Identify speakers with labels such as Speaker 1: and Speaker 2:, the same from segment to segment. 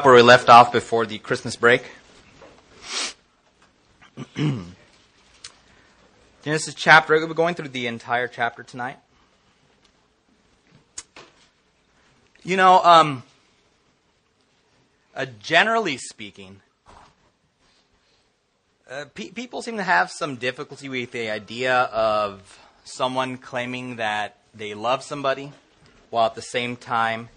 Speaker 1: where we left off before the Christmas break. Genesis chapter, we're going through the entire chapter tonight. You know, um, uh, generally speaking, uh, pe- people seem to have some difficulty with the idea of someone claiming that they love somebody while at the same time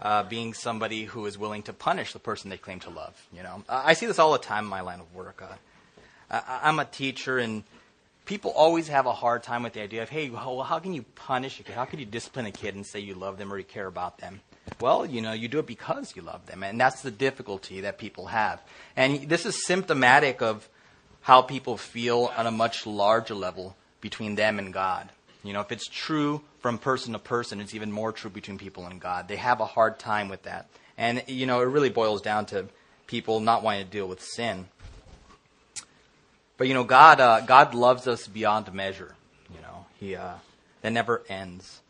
Speaker 1: uh, being somebody who is willing to punish the person they claim to love. You know, I see this all the time in my line of work. Uh, I, am a teacher, and people always have a hard time with the idea of, hey, well, how can you punish a kid? How can you discipline a kid and say you love them or you care about them? Well, you know, you do it because you love them, and that's the difficulty that people have. And this is symptomatic of how people feel on a much larger level between them and God. You know, if it's true from person to person, it's even more true between people and God. They have a hard time with that. And, you know, it really boils down to people not wanting to deal with sin. But, you know, God, uh, God loves us beyond measure. You know, He, uh, that never ends.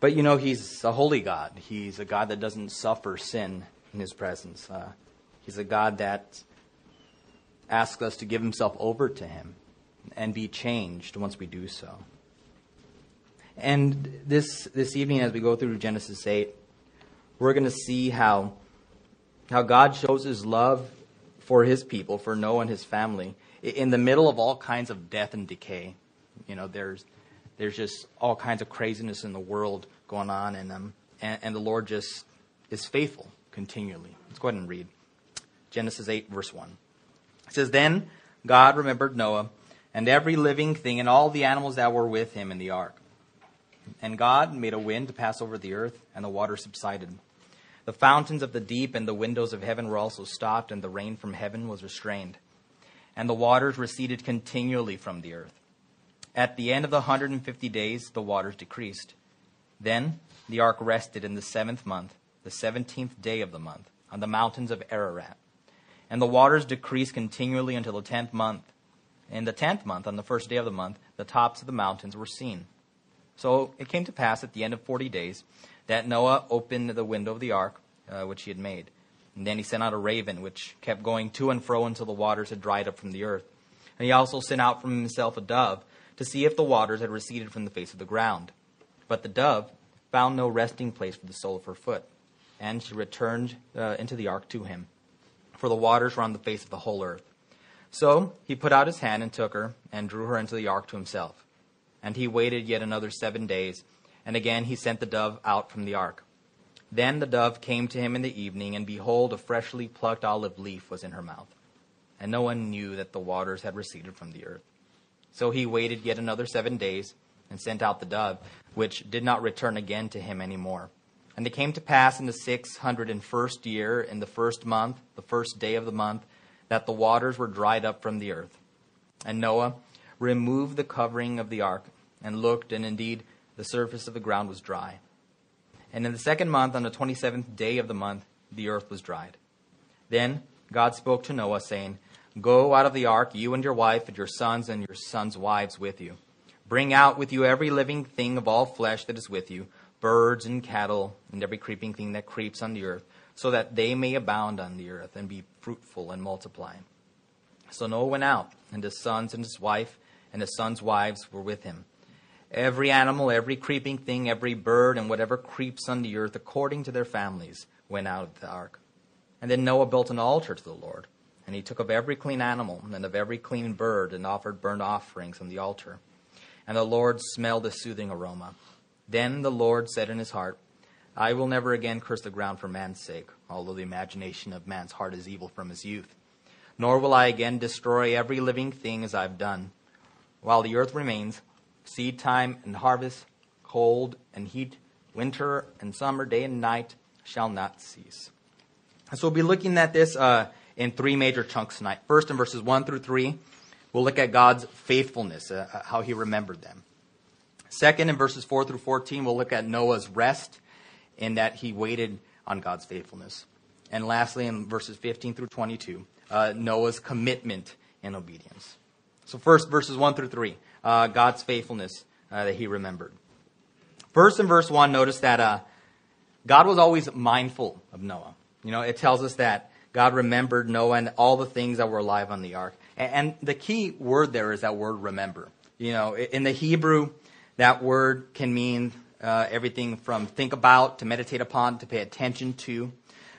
Speaker 1: But, you know, He's a holy God. He's a God that doesn't suffer sin in His presence. Uh, he's a God that asks us to give Himself over to Him and be changed once we do so. And this, this evening, as we go through Genesis 8, we're going to see how, how God shows his love for his people, for Noah and his family, in the middle of all kinds of death and decay. You know, there's, there's just all kinds of craziness in the world going on, and, um, and, and the Lord just is faithful continually. Let's go ahead and read Genesis 8, verse 1. It says, Then God remembered Noah and every living thing and all the animals that were with him in the ark. And God made a wind to pass over the earth, and the water subsided. The fountains of the deep and the windows of heaven were also stopped, and the rain from heaven was restrained. And the waters receded continually from the earth. At the end of the 150 days, the waters decreased. Then the ark rested in the seventh month, the seventeenth day of the month, on the mountains of Ararat. And the waters decreased continually until the tenth month. In the tenth month, on the first day of the month, the tops of the mountains were seen. So it came to pass at the end of forty days that Noah opened the window of the ark uh, which he had made. And then he sent out a raven, which kept going to and fro until the waters had dried up from the earth. And he also sent out from himself a dove to see if the waters had receded from the face of the ground. But the dove found no resting place for the sole of her foot. And she returned uh, into the ark to him, for the waters were on the face of the whole earth. So he put out his hand and took her, and drew her into the ark to himself. And he waited yet another seven days, and again he sent the dove out from the ark. Then the dove came to him in the evening, and behold, a freshly plucked olive leaf was in her mouth. And no one knew that the waters had receded from the earth. So he waited yet another seven days, and sent out the dove, which did not return again to him any more. And it came to pass in the six hundred and first year, in the first month, the first day of the month, that the waters were dried up from the earth. And Noah removed the covering of the ark and looked, and indeed the surface of the ground was dry. And in the second month, on the twenty seventh day of the month, the earth was dried. Then God spoke to Noah, saying, Go out of the ark, you and your wife, and your sons and your sons' wives with you. Bring out with you every living thing of all flesh that is with you, birds and cattle, and every creeping thing that creeps on the earth, so that they may abound on the earth and be fruitful and multiply. So Noah went out, and his sons and his wife and his sons' wives were with him. Every animal, every creeping thing, every bird, and whatever creeps on the earth, according to their families, went out of the ark. And then Noah built an altar to the Lord, and he took of every clean animal and of every clean bird and offered burnt offerings on the altar. And the Lord smelled a soothing aroma. Then the Lord said in his heart, I will never again curse the ground for man's sake, although the imagination of man's heart is evil from his youth. Nor will I again destroy every living thing as I've done. While the earth remains, seed time and harvest, cold and heat, winter and summer, day and night shall not cease. And So we'll be looking at this uh, in three major chunks tonight. First, in verses 1 through 3, we'll look at God's faithfulness, uh, uh, how he remembered them. Second, in verses 4 through 14, we'll look at Noah's rest in that he waited on God's faithfulness. And lastly, in verses 15 through 22, uh, Noah's commitment and obedience. So, first, verses 1 through 3 uh, God's faithfulness uh, that he remembered. First, in verse 1, notice that uh, God was always mindful of Noah. You know, it tells us that God remembered Noah and all the things that were alive on the ark. And, and the key word there is that word remember. You know, in the Hebrew, that word can mean uh, everything from think about to meditate upon to pay attention to.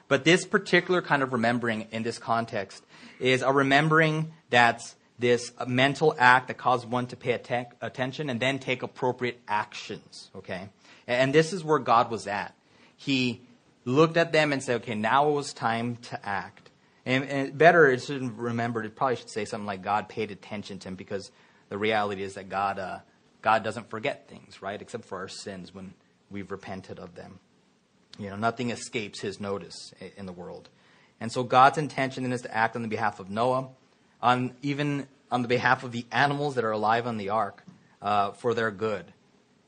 Speaker 1: But this particular kind of remembering in this context is a remembering that's this mental act that causes one to pay atten- attention and then take appropriate actions. Okay? And this is where God was at. He looked at them and said, okay, now it was time to act. And, and better, it should remember, it probably should say something like God paid attention to him because the reality is that God, uh, God doesn't forget things, right? Except for our sins when we've repented of them. You know, nothing escapes his notice in the world. And so God's intention then is to act on the behalf of Noah, on even on the behalf of the animals that are alive on the ark, uh, for their good.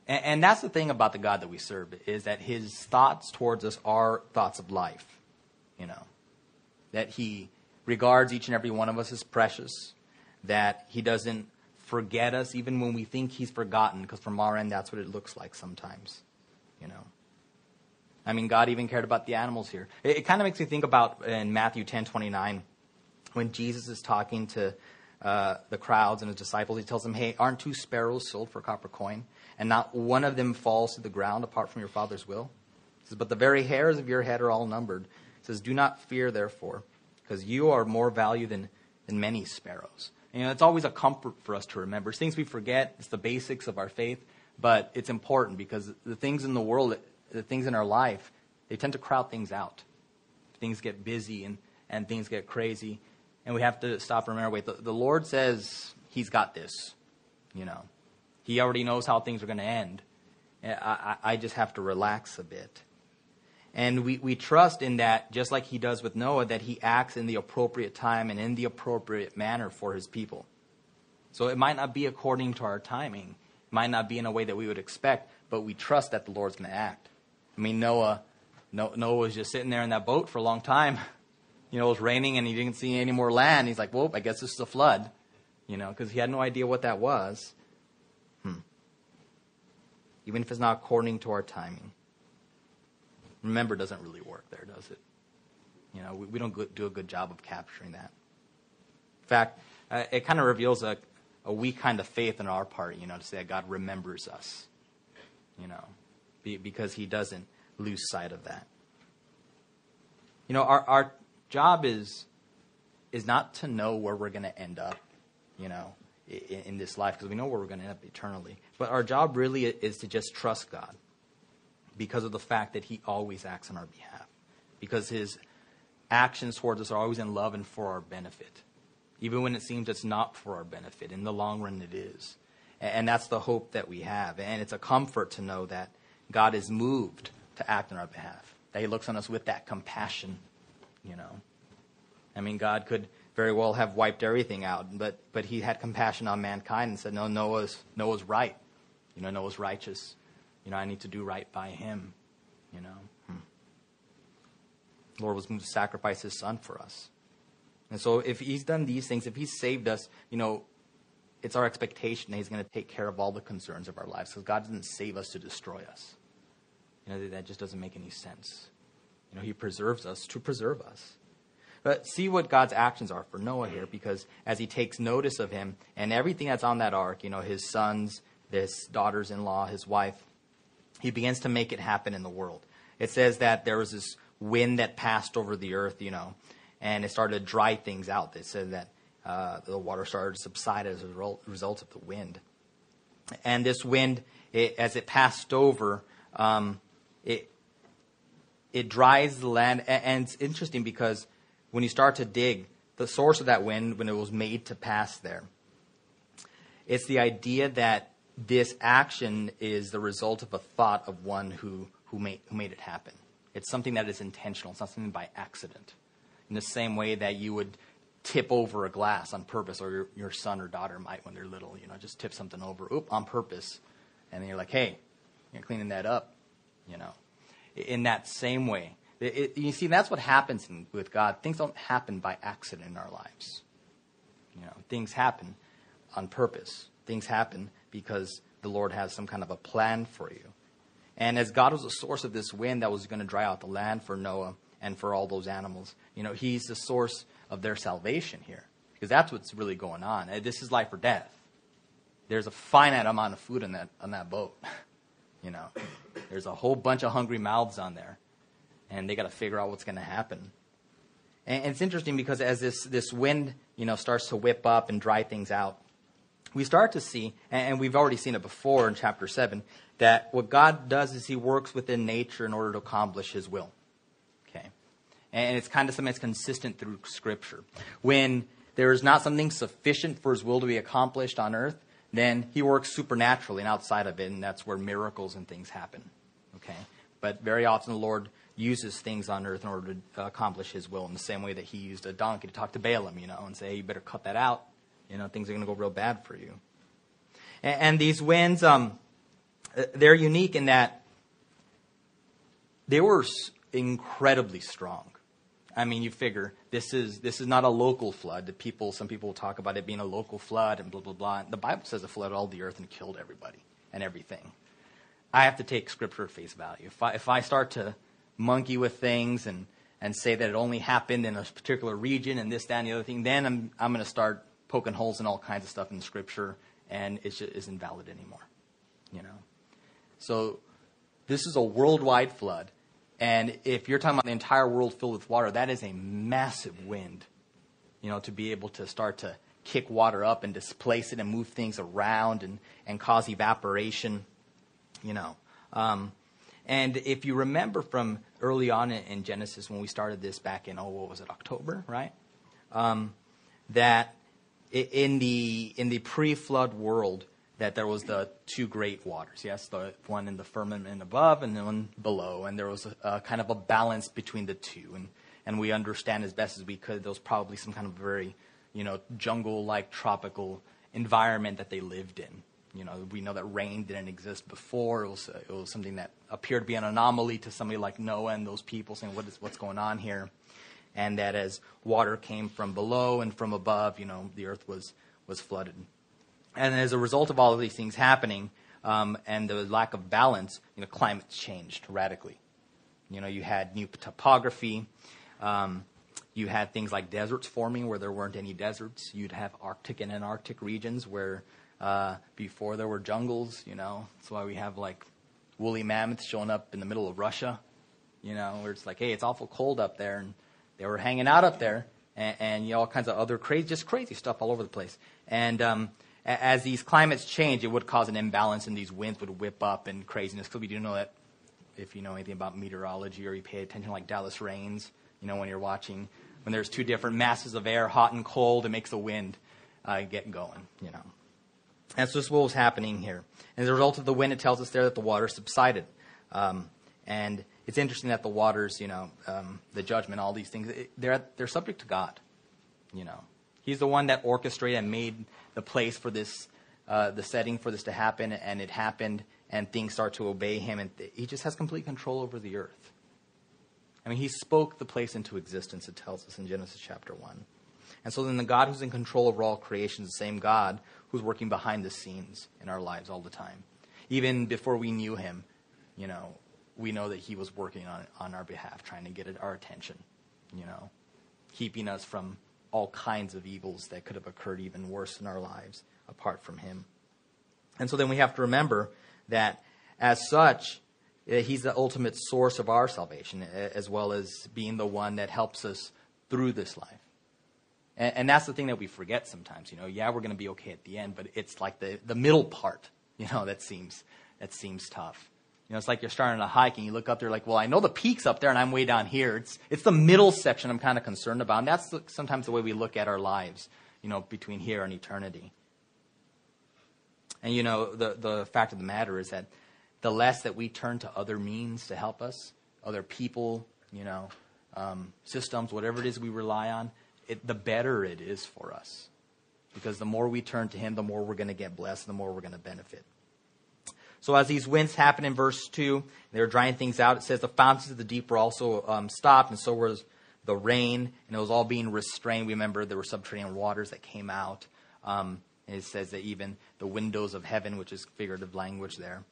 Speaker 1: And, and that's the thing about the God that we serve is that His thoughts towards us are thoughts of life. You know, that He regards each and every one of us as precious. That He doesn't forget us even when we think He's forgotten, because from our end, that's what it looks like sometimes. You know. I mean, God even cared about the animals here. It, it kind of makes me think about in Matthew 10 29, when Jesus is talking to uh, the crowds and his disciples, he tells them, Hey, aren't two sparrows sold for a copper coin? And not one of them falls to the ground apart from your Father's will? He says, But the very hairs of your head are all numbered. He says, Do not fear, therefore, because you are more value than, than many sparrows. And, you know, it's always a comfort for us to remember. It's things we forget, it's the basics of our faith, but it's important because the things in the world the things in our life, they tend to crowd things out. Things get busy and, and things get crazy. And we have to stop and remember wait, the, the Lord says He's got this. You know, He already knows how things are going to end. I, I, I just have to relax a bit. And we, we trust in that, just like He does with Noah, that He acts in the appropriate time and in the appropriate manner for His people. So it might not be according to our timing, it might not be in a way that we would expect, but we trust that the Lord's going to act. I mean, Noah, Noah was just sitting there in that boat for a long time. You know, it was raining and he didn't see any more land. He's like, well, I guess this is a flood, you know, because he had no idea what that was. Hmm. Even if it's not according to our timing. Remember, doesn't really work there, does it? You know, we, we don't do a good job of capturing that. In fact, uh, it kind of reveals a, a weak kind of faith on our part, you know, to say that God remembers us, you know because he doesn't lose sight of that. You know, our, our job is, is not to know where we're going to end up, you know, in, in this life, because we know where we're going to end up eternally. But our job really is to just trust God because of the fact that he always acts on our behalf, because his actions towards us are always in love and for our benefit. Even when it seems it's not for our benefit, in the long run it is. And that's the hope that we have. And it's a comfort to know that God is moved to act on our behalf. That He looks on us with that compassion, you know. I mean, God could very well have wiped everything out, but, but He had compassion on mankind and said, no, Noah's, Noah's right. You know, Noah's righteous. You know, I need to do right by him, you know. Hmm. Lord was moved to sacrifice His Son for us. And so if He's done these things, if He's saved us, you know, it's our expectation that He's going to take care of all the concerns of our lives because God didn't save us to destroy us. You know, that just doesn't make any sense. You know, he preserves us to preserve us. But see what God's actions are for Noah here, because as he takes notice of him and everything that's on that ark, you know, his sons, his daughters in law, his wife, he begins to make it happen in the world. It says that there was this wind that passed over the earth, you know, and it started to dry things out. It said that uh, the water started to subside as a result of the wind. And this wind, it, as it passed over, um, it it dries the land, and it's interesting because when you start to dig, the source of that wind, when it was made to pass there, it's the idea that this action is the result of a thought of one who, who, made, who made it happen. It's something that is intentional. It's not something by accident. In the same way that you would tip over a glass on purpose, or your, your son or daughter might when they're little, you know, just tip something over, oop, on purpose. And then you're like, hey, you're cleaning that up you know, in that same way. It, you see, that's what happens in, with God. Things don't happen by accident in our lives. You know, things happen on purpose. Things happen because the Lord has some kind of a plan for you. And as God was the source of this wind that was going to dry out the land for Noah and for all those animals. You know, He's the source of their salvation here because that's what's really going on. Uh, this is life or death. There's a finite amount of food on that on that boat. You know, there's a whole bunch of hungry mouths on there, and they got to figure out what's going to happen. And it's interesting because as this this wind, you know, starts to whip up and dry things out, we start to see, and we've already seen it before in chapter seven, that what God does is He works within nature in order to accomplish His will. Okay, and it's kind of something that's consistent through Scripture. When there is not something sufficient for His will to be accomplished on earth, then he works supernaturally and outside of it, and that's where miracles and things happen. Okay? But very often the Lord uses things on earth in order to accomplish his will in the same way that he used a donkey to talk to Balaam, you know, and say, hey, you better cut that out. You know, things are going to go real bad for you. And, and these winds, um, they're unique in that they were incredibly strong. I mean, you figure this is this is not a local flood. The people, some people talk about it being a local flood and blah blah blah. The Bible says it flooded all the earth and killed everybody and everything. I have to take Scripture at face value. If I if I start to monkey with things and and say that it only happened in a particular region and this that and the other thing, then I'm I'm going to start poking holes in all kinds of stuff in Scripture, and it just isn't valid anymore. You know, so this is a worldwide flood and if you're talking about the entire world filled with water, that is a massive wind, you know, to be able to start to kick water up and displace it and move things around and, and cause evaporation, you know. Um, and if you remember from early on in, Genesis when we started this back in, oh, what was it, October, right? Um, that in the, in the pre flood world, that there was the two great waters. Yes, the one in the firmament above and the one below, and there was a, a kind of a balance between the two. And and we understand as best as we could there was probably some kind of very, you know, jungle-like tropical environment that they lived in. You know, we know that rain didn't exist before. It was it was something that appeared to be an anomaly to somebody like Noah and those people saying, "What is what's going on here?" And that as water came from below and from above, you know, the earth was was flooded. And as a result of all of these things happening um, and the lack of balance, you know, climate changed radically. You know, you had new topography. Um, you had things like deserts forming where there weren't any deserts. You'd have Arctic and Antarctic regions where uh, before there were jungles. You know, that's why we have like woolly mammoths showing up in the middle of Russia. You know, where it's like, hey, it's awful cold up there, and they were hanging out up there, and, and you know, all kinds of other crazy, just crazy stuff all over the place. And um, as these climates change, it would cause an imbalance and these winds would whip up and craziness. Because we do know that if you know anything about meteorology or you pay attention like Dallas Raines, you know, when you're watching, when there's two different masses of air, hot and cold, it makes the wind uh, get going, you know. That's just what was happening here. And as a result of the wind, it tells us there that the water subsided. Um, and it's interesting that the waters, you know, um, the judgment, all these things, they're, they're subject to God, you know. He's the one that orchestrated and made the place for this, uh, the setting for this to happen, and it happened, and things start to obey him, and th- he just has complete control over the earth. I mean, he spoke the place into existence, it tells us in Genesis chapter 1. And so then the God who's in control over all creation is the same God who's working behind the scenes in our lives all the time. Even before we knew him, you know, we know that he was working on, on our behalf, trying to get our attention, you know, keeping us from all kinds of evils that could have occurred even worse in our lives apart from Him. And so then we have to remember that as such, eh, He's the ultimate source of our salvation, eh, as well as being the one that helps us through this life. And, and that's the thing that we forget sometimes. You know, yeah, we're going to be okay at the end, but it's like the, the middle part, you know, that seems, that seems tough. You know, it's like you're starting a hike and you look up there like, well, I know the peak's up there and I'm way down here. It's, it's the middle section I'm kind of concerned about. And that's the, sometimes the way we look at our lives, you know, between here and eternity. And, you know, the, the fact of the matter is that the less that we turn to other means to help us, other people, you know, um, systems, whatever it is we rely on, it, the better it is for us. Because the more we turn to Him, the more we're going to get blessed, the more we're going to benefit. So as these winds happen in verse 2, they're drying things out. It says the fountains of the deep were also um, stopped, and so was the rain, and it was all being restrained. We remember there were subterranean waters that came out. Um, and it says that even the windows of heaven, which is figurative language there,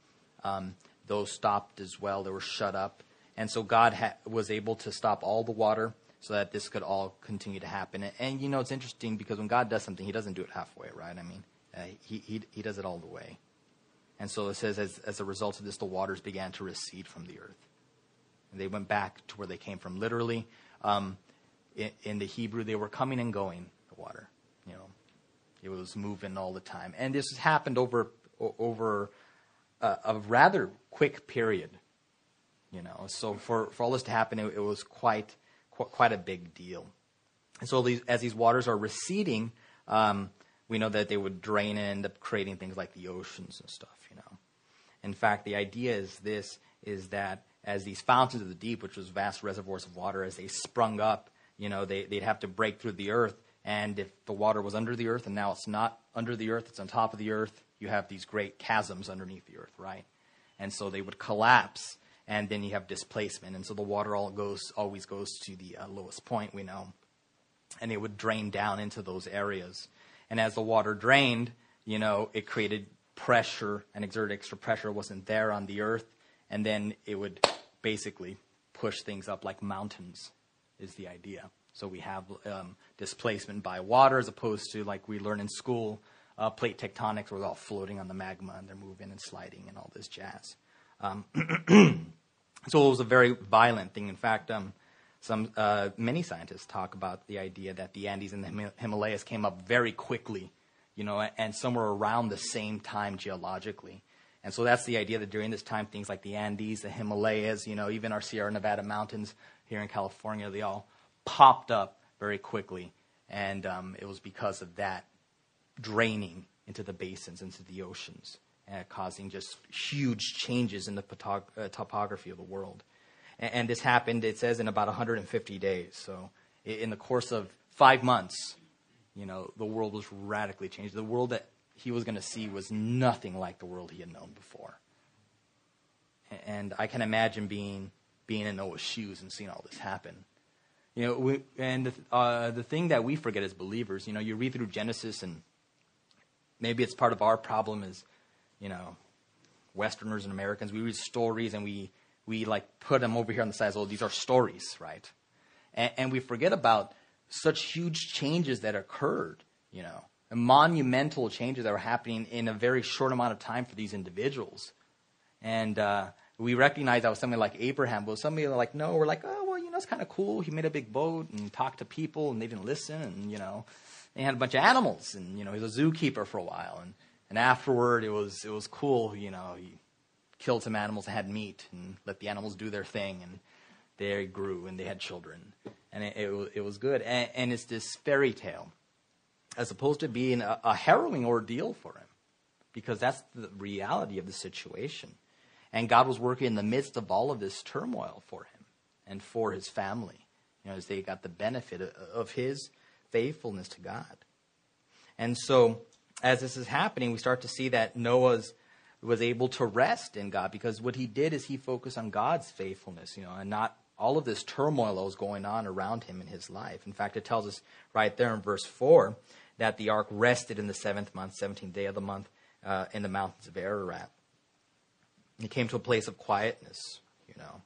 Speaker 1: um, those stopped as well. They were shut up. And so God ha- was able to stop all the water so that this could all continue to happen. And, and, you know, it's interesting because when God does something, he doesn't do it halfway, right? I mean, uh, he, he, he does it all the way. And so it says, as, as a result of this, the waters began to recede from the earth. And they went back to where they came from. Literally, um, in, in, the Hebrew, they were coming and going, the water. You know, it was moving all the time. And this happened over, over a, a rather quick period. You know, so for, for all this to happen, it, it was quite, quite, a big deal. And so these, as these waters are receding, um, we know that they would drain and end up creating things like the oceans and stuff, you know. In fact, the idea is this, is that as these fountains of the deep, which was vast reservoirs of water, as they sprung up, you know, they, they'd have to break through the earth. And if the water was under the earth and now it's not under the earth, it's on top of the earth, you have these great chasms underneath the earth, right? And so they would collapse, and then you have displacement. And so the water all goes, always goes to the uh, lowest point, we know. And it would drain down into those areas. And as the water drained, you know, it created pressure and exerted extra pressure wasn't there on the earth. And then it would basically push things up like mountains, is the idea. So we have um, displacement by water as opposed to like we learn in school, uh, plate tectonics where they're all floating on the magma and they're moving and sliding and all this jazz. Um, so it was a very violent thing. In fact, um, some uh, many scientists talk about the idea that the Andes and the Himalayas came up very quickly, you know, and somewhere around the same time geologically. And so that's the idea that during this time, things like the Andes, the Himalayas, you know, even our Sierra Nevada mountains here in California, they all popped up very quickly. And um, it was because of that draining into the basins, into the oceans, uh, causing just huge changes in the uh, topography of the world. And, and, this happened, it says, in about 150 days. So in the course of five months, you know, the world was radically changed. The world that he was going to see was nothing like the world he had known before. And I can imagine being being in Noah's shoes and seeing all this happen. You know, we, and uh, the thing that we forget as believers, you know, you read through Genesis and maybe it's part of our problem is, you know, Westerners and Americans, we read stories and we, we like put them over here on the side. Oh, these are stories, right? And, and we forget about such huge changes that occurred, you know, monumental changes that were happening in a very short amount of time for these individuals. And uh, we recognize that was something like Abraham, but somebody like, Noah, we're like, oh, well, you know, it's kind of cool. He made a big boat and talked to people, and they didn't listen, and, you know, he had a bunch of animals, and you know he was a zookeeper for a while, and and afterward it was it was cool. You know, he killed some animals and had meat, and let the animals do their thing, and they grew and they had children, and it it, it was good. And, and, it's this fairy tale, as opposed to being a, a harrowing ordeal for him, because that's the reality of the situation. And God was working in the midst of all of this turmoil for him and for his family, you know, as they got the benefit of, of his faithfulness to God. And so, as this is happening, we start to see that Noah's was able to rest in God because what he did is he focused on God's faithfulness, you know, and not all of this turmoil that was going on around him in his life. In fact, it tells us right there in verse 4 that the ark rested in the seventh month, 17th day of the month, uh, in the mountains of Ararat. He came to a place of quietness, you know.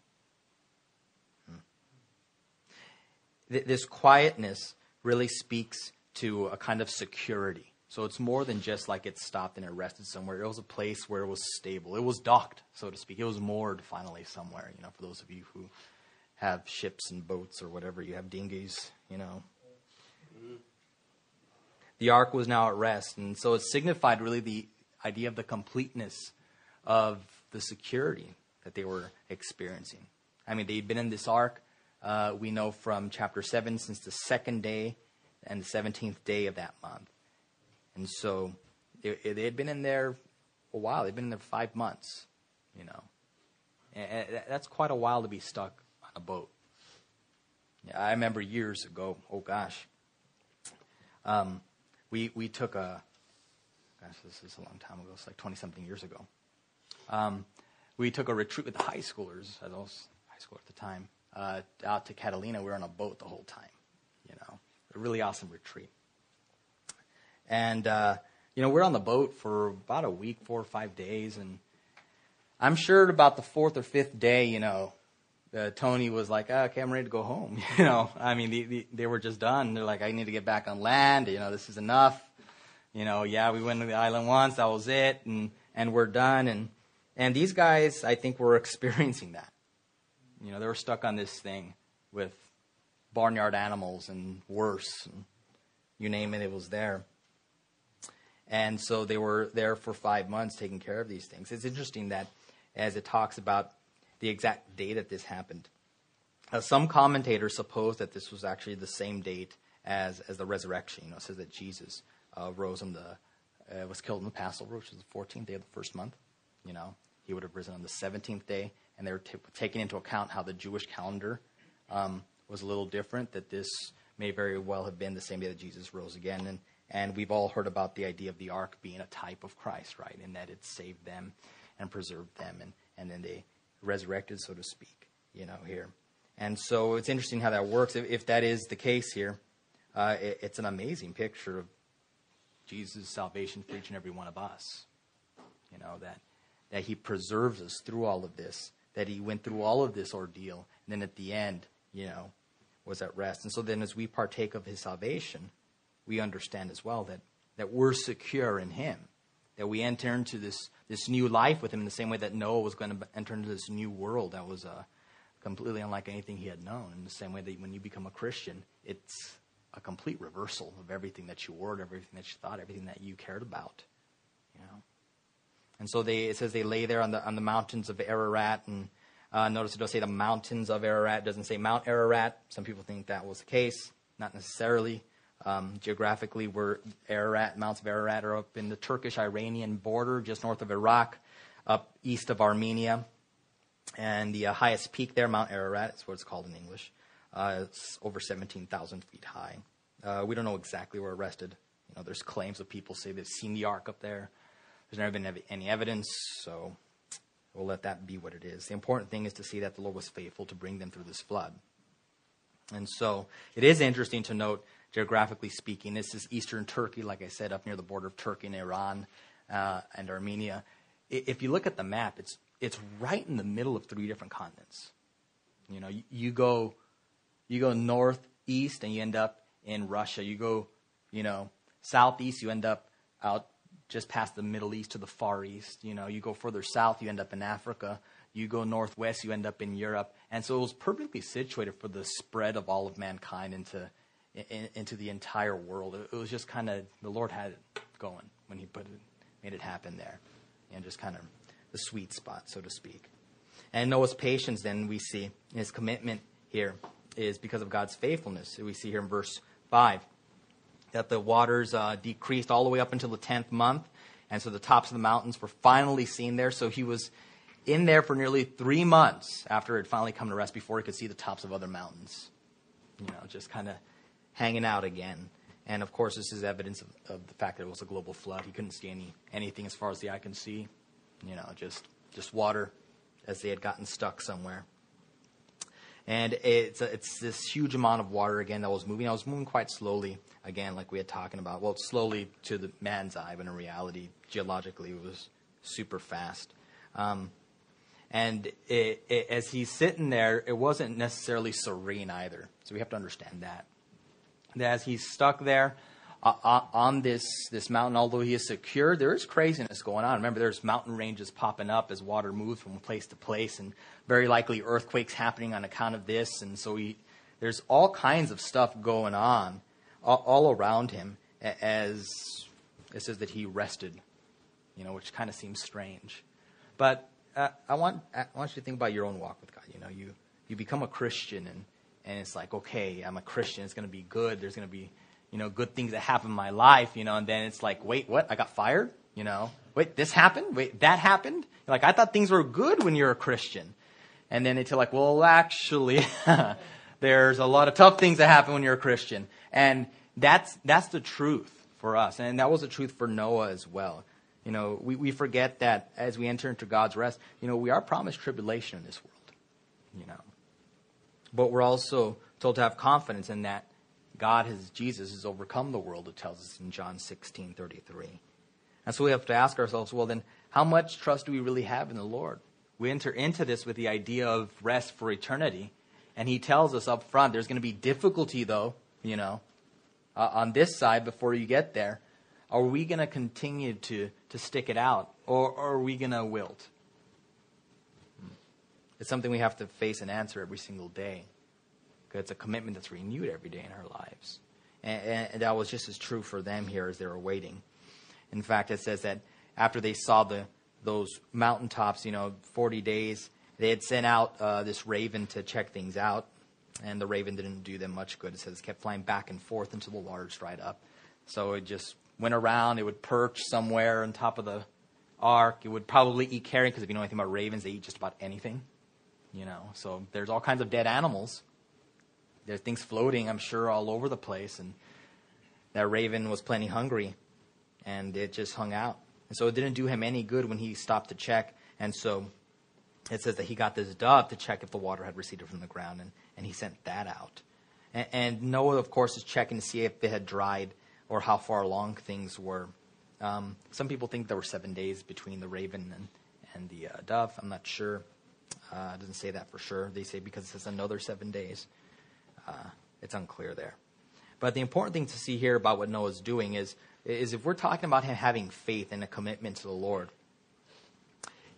Speaker 1: Hmm. This quietness really speaks to a kind of security. So it's more than just like it stopped and it rested somewhere. It was a place where it was stable. It was docked, so to speak. It was moored finally somewhere, you know, for those of you who have ships and boats or whatever, you have dinghies, you know. The ark was now at rest, and so it signified really the idea of the completeness of the security that they were experiencing. I mean, they'd been in this ark uh, we know from chapter 7 since the second day and the 17th day of that month. And so they, had been in there a while. They'd been in there five months, you know. And that's quite a while to be stuck on a boat. Yeah, I remember years ago, oh gosh, um, we, we took a, gosh, this is a long time ago, it's like 20 something years ago. Um, we took a retreat with the high schoolers, I was high school at the time, uh, out to Catalina. We were on a boat the whole time, you know, a really awesome retreat. And, uh, you know, we're on the boat for about a week, four or five days. And I'm sure about the fourth or fifth day, you know, uh, Tony was like, oh, okay, I'm ready to go home. You know, I mean, the, the, they were just done. They're like, I need to get back on land. You know, this is enough. You know, yeah, we went to the island once. That was it. And, and we're done. And, and these guys, I think, were experiencing that. You know, they were stuck on this thing with barnyard animals and worse. And you name it, it was there. And so they were there for five months taking care of these things. It's interesting that as it talks about the exact day that this happened, uh, some commentators suppose that this was actually the same date as, as the resurrection. You know, it says that Jesus uh, rose on the, uh, was killed on the Passover, which was the 14th day of the first month. You know, he would have risen on the 17th day, and they were t- taking into account how the Jewish calendar um, was a little different, that this may very well have been the same day that Jesus rose again. And, and we've all heard about the idea of the ark being a type of Christ, right? In that it saved them and preserved them, and, and then they resurrected, so to speak, you know, here. And so it's interesting how that works. If, if that is the case here, uh, it, it's an amazing picture of Jesus' salvation for each and every one of us. You know, that, that he preserves us through all of this, that he went through all of this ordeal, and then at the end, you know, was at rest. And so then as we partake of his salvation, we understand as well that, that we're secure in him, that we enter into this, this new life with him in the same way that Noah was going to enter into this new world that was uh, completely unlike anything he had known. In the same way that when you become a Christian, it's a complete reversal of everything that you were, everything that you thought, everything that you cared about. You know? And so they, it says they lay there on the, on the mountains of Ararat and uh, notice it doesn't say the mountains of Ararat. It doesn't say Mount Ararat. Some people think that was the case. Not necessarily. Um, geographically, where Ararat, Mounts of Ararat are up in the Turkish-Iranian border, just north of Iraq, up east of Armenia. And the uh, highest peak there, Mount Ararat, is what it's called in English. Uh, it's over 17,000 feet high. Uh, we don't know exactly where it rested. You know, there's claims of people say they've seen the ark up there. There's never been any evidence, so We'll let that be what it is. The important thing is to see that the Lord was faithful to bring them through this flood. And so it is interesting to note, geographically speaking, this is eastern Turkey, like I said, up near the border of Turkey and Iran uh, and Armenia. If you look at the map, it's, it's right in the middle of three different continents. You know, you, you go, you go northeast and you end up in Russia. You go, you know, southeast, you end up out just past the Middle East to the Far East. You know, you go further south, you end up in Africa. You go northwest, you end up in Europe. And so it was perfectly situated for the spread of all of mankind into, in, into the entire world. It, was just kind of, the Lord had it going when He put it, made it happen there. And just kind of the sweet spot, so to speak. And Noah's patience, then we see, his commitment here is because of God's faithfulness. We see here in verse 5 that the waters uh, decreased all the way up until the 10th month. And so the tops of the mountains were finally seen there. So he was in there for nearly three months after it had finally come to rest before he could see the tops of other mountains. You know, just kind of hanging out again. And of course, this is evidence of, of, the fact that it was a global flood. He couldn't see any anything as far as the eye can see. You know, just just water as they had gotten stuck somewhere. And it's it's this huge amount of water again that was moving. I was moving quite slowly again, like we had talking about. Well, slowly to the man's eye, but in reality, geologically, it was super fast. Um, and it, it, as he's sitting there, it wasn't necessarily serene either. So we have to understand that. As he's stuck there uh, uh, on this, this mountain, although he is secure, there is craziness going on. Remember, there's mountain ranges popping up as water moves from place to place, and very likely earthquakes happening on account of this. And so he, there's all kinds of stuff going on all around him as it says that he rested, you know, which kind of seems strange. But uh, I, want, I want you to think about your own walk with God. You know, you, you become a Christian, and, and it's like, okay, I'm a Christian. It's going to be good. There's going to be, you know, good things that happen in my life, you know, and then it's like, wait, what? I got fired? You know, wait, this happened? Wait, that happened? Like, I thought things were good when you're a Christian. And then it's like, well, actually, there's a lot of tough things that happen when you're a Christian. And that's, that's the truth for us. And that was the truth for Noah as well. You know, we, we forget that as we enter into God's rest, you know, we are promised tribulation in this world, you know. But we're also told to have confidence in that God has, Jesus has overcome the world, it tells us in John 16, 33. And so we have to ask ourselves, well, then, how much trust do we really have in the Lord? we enter into this with the idea of rest for eternity. And he tells us up front there's going to be difficulty, though, you know, uh, on this side before you get there. Are we going to continue to, to stick it out, or, or are we going to wilt? It's something we have to face and answer every single day. It's a commitment that's renewed every day in our lives. And, and, that was just as true for them here as they were waiting. In fact, it says that after they saw the those mountaintops, you know, 40 days, they had sent out uh, this raven to check things out, and the raven didn't do them much good. It says it kept flying back and forth until the waters dried up. So it just went around. It would perch somewhere on top of the ark. It would probably eat carrion because if you know anything about ravens, they eat just about anything. You know, so there's all kinds of dead animals. There's things floating, I'm sure, all over the place, and that raven was plenty hungry, and it just hung out. And so it didn't do him any good when he stopped to check. And so it says that he got this dove to check if the water had receded from the ground, and, and he sent that out. And, and Noah, of course, is checking to see if it had dried or how far along things were. Um, some people think there were seven days between the raven and, and the uh, dove. I'm not sure. Uh, doesn't say that for sure. They say because it says another seven days. Uh, it's unclear there. But the important thing to see here about what Noah's doing is is if we're talking about him having faith and a commitment to the Lord,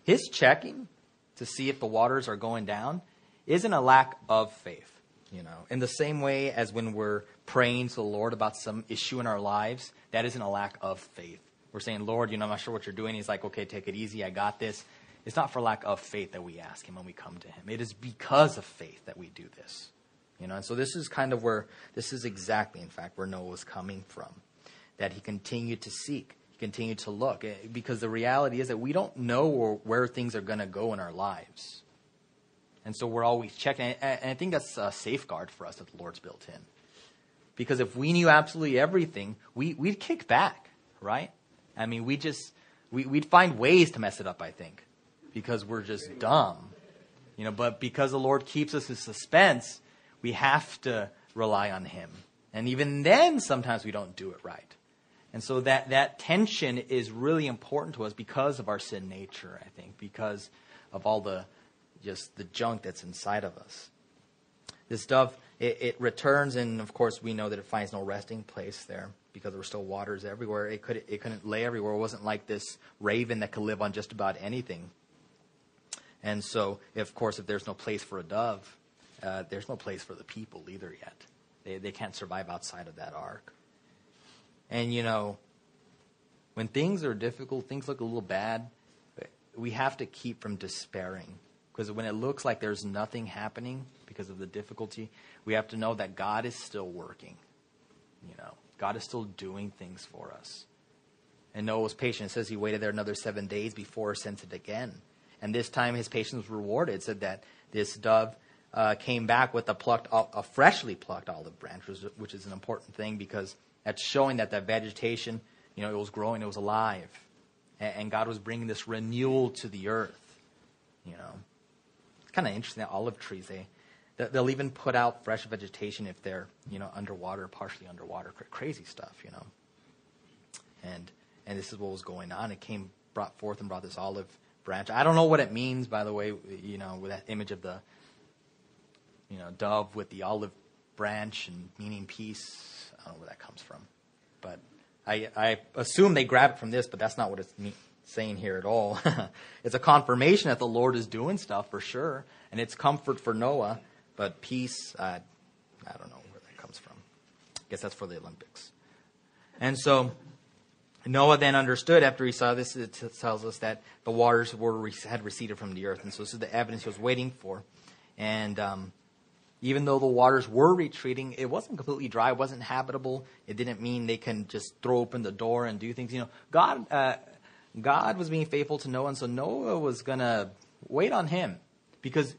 Speaker 1: his checking to see if the waters are going down isn't a lack of faith. You know, in the same way as when we're praying to the Lord about some issue in our lives, that isn't a lack of faith. We're saying, Lord, you know, I'm not sure what you're doing. He's like, okay, take it easy. I got this. It's not for lack of faith that we ask him when we come to him. It is because of faith that we do this. You know, and so this is kind of where this is exactly, in fact, where Noah was coming from that he continued to seek, he continued to look. Eh, because the reality is that we don't know where things are going to go in our lives. And so we're always checking. And I think that's a safeguard for us that the Lord's built in. Because if we knew absolutely everything, we, we'd kick back, right? I mean, we just, we, we'd find ways to mess it up, I think, because we're just dumb. You know, but because the Lord keeps us in suspense, we have to rely on Him. And even then, sometimes we don't do it right. And so that, that tension is really important to us because of our sin nature, I think, because of all the just the junk that's inside of us. This dove, it, it returns, and of course, we know that it finds no resting place there because there were still waters everywhere. It, could, it couldn't lay everywhere. It wasn't like this raven that could live on just about anything. And so, of course, if there's no place for a dove, uh, there's no place for the people either yet. They, they can't survive outside of that ark. And, you know, when things are difficult, things look a little bad, we have to keep from despairing. Because when it looks like there's nothing happening because of the difficulty, we have to know that God is still working. You know, God is still doing things for us. And Noah was patient. It says he waited there another seven days before sent it again. And this time his patience was rewarded. It said that this dove uh, came back with a plucked, a freshly plucked olive branch, which is an important thing because that's showing that that vegetation, you know, it was growing, it was alive. And, God was bringing this renewal to the earth, you know. It's kind of interesting that olive trees, they, they'll even put out fresh vegetation if they're, you know, underwater, partially underwater. Crazy stuff, you know. And, and this is what was going on. It came, brought forth and brought this olive branch. I don't know what it means, by the way, you know, with that image of the, you know, dove with the olive branch and meaning peace I don't know where that comes from. But I, I assume they grab it from this, but that's not what it's saying here at all. it's a confirmation that the Lord is doing stuff for sure, and it's comfort for Noah, but peace, uh, I don't know where that comes from. I guess that's for the Olympics. And so Noah then understood after he saw this, it tells us that the waters were had receded from the earth. And so this is the evidence he was waiting for. And um, even though the waters were retreating, it wasn't completely dry, it wasn't habitable. It didn't mean they can just throw open the door and do things. You know, God, uh, God was being faithful to Noah, and so Noah was going to wait on him because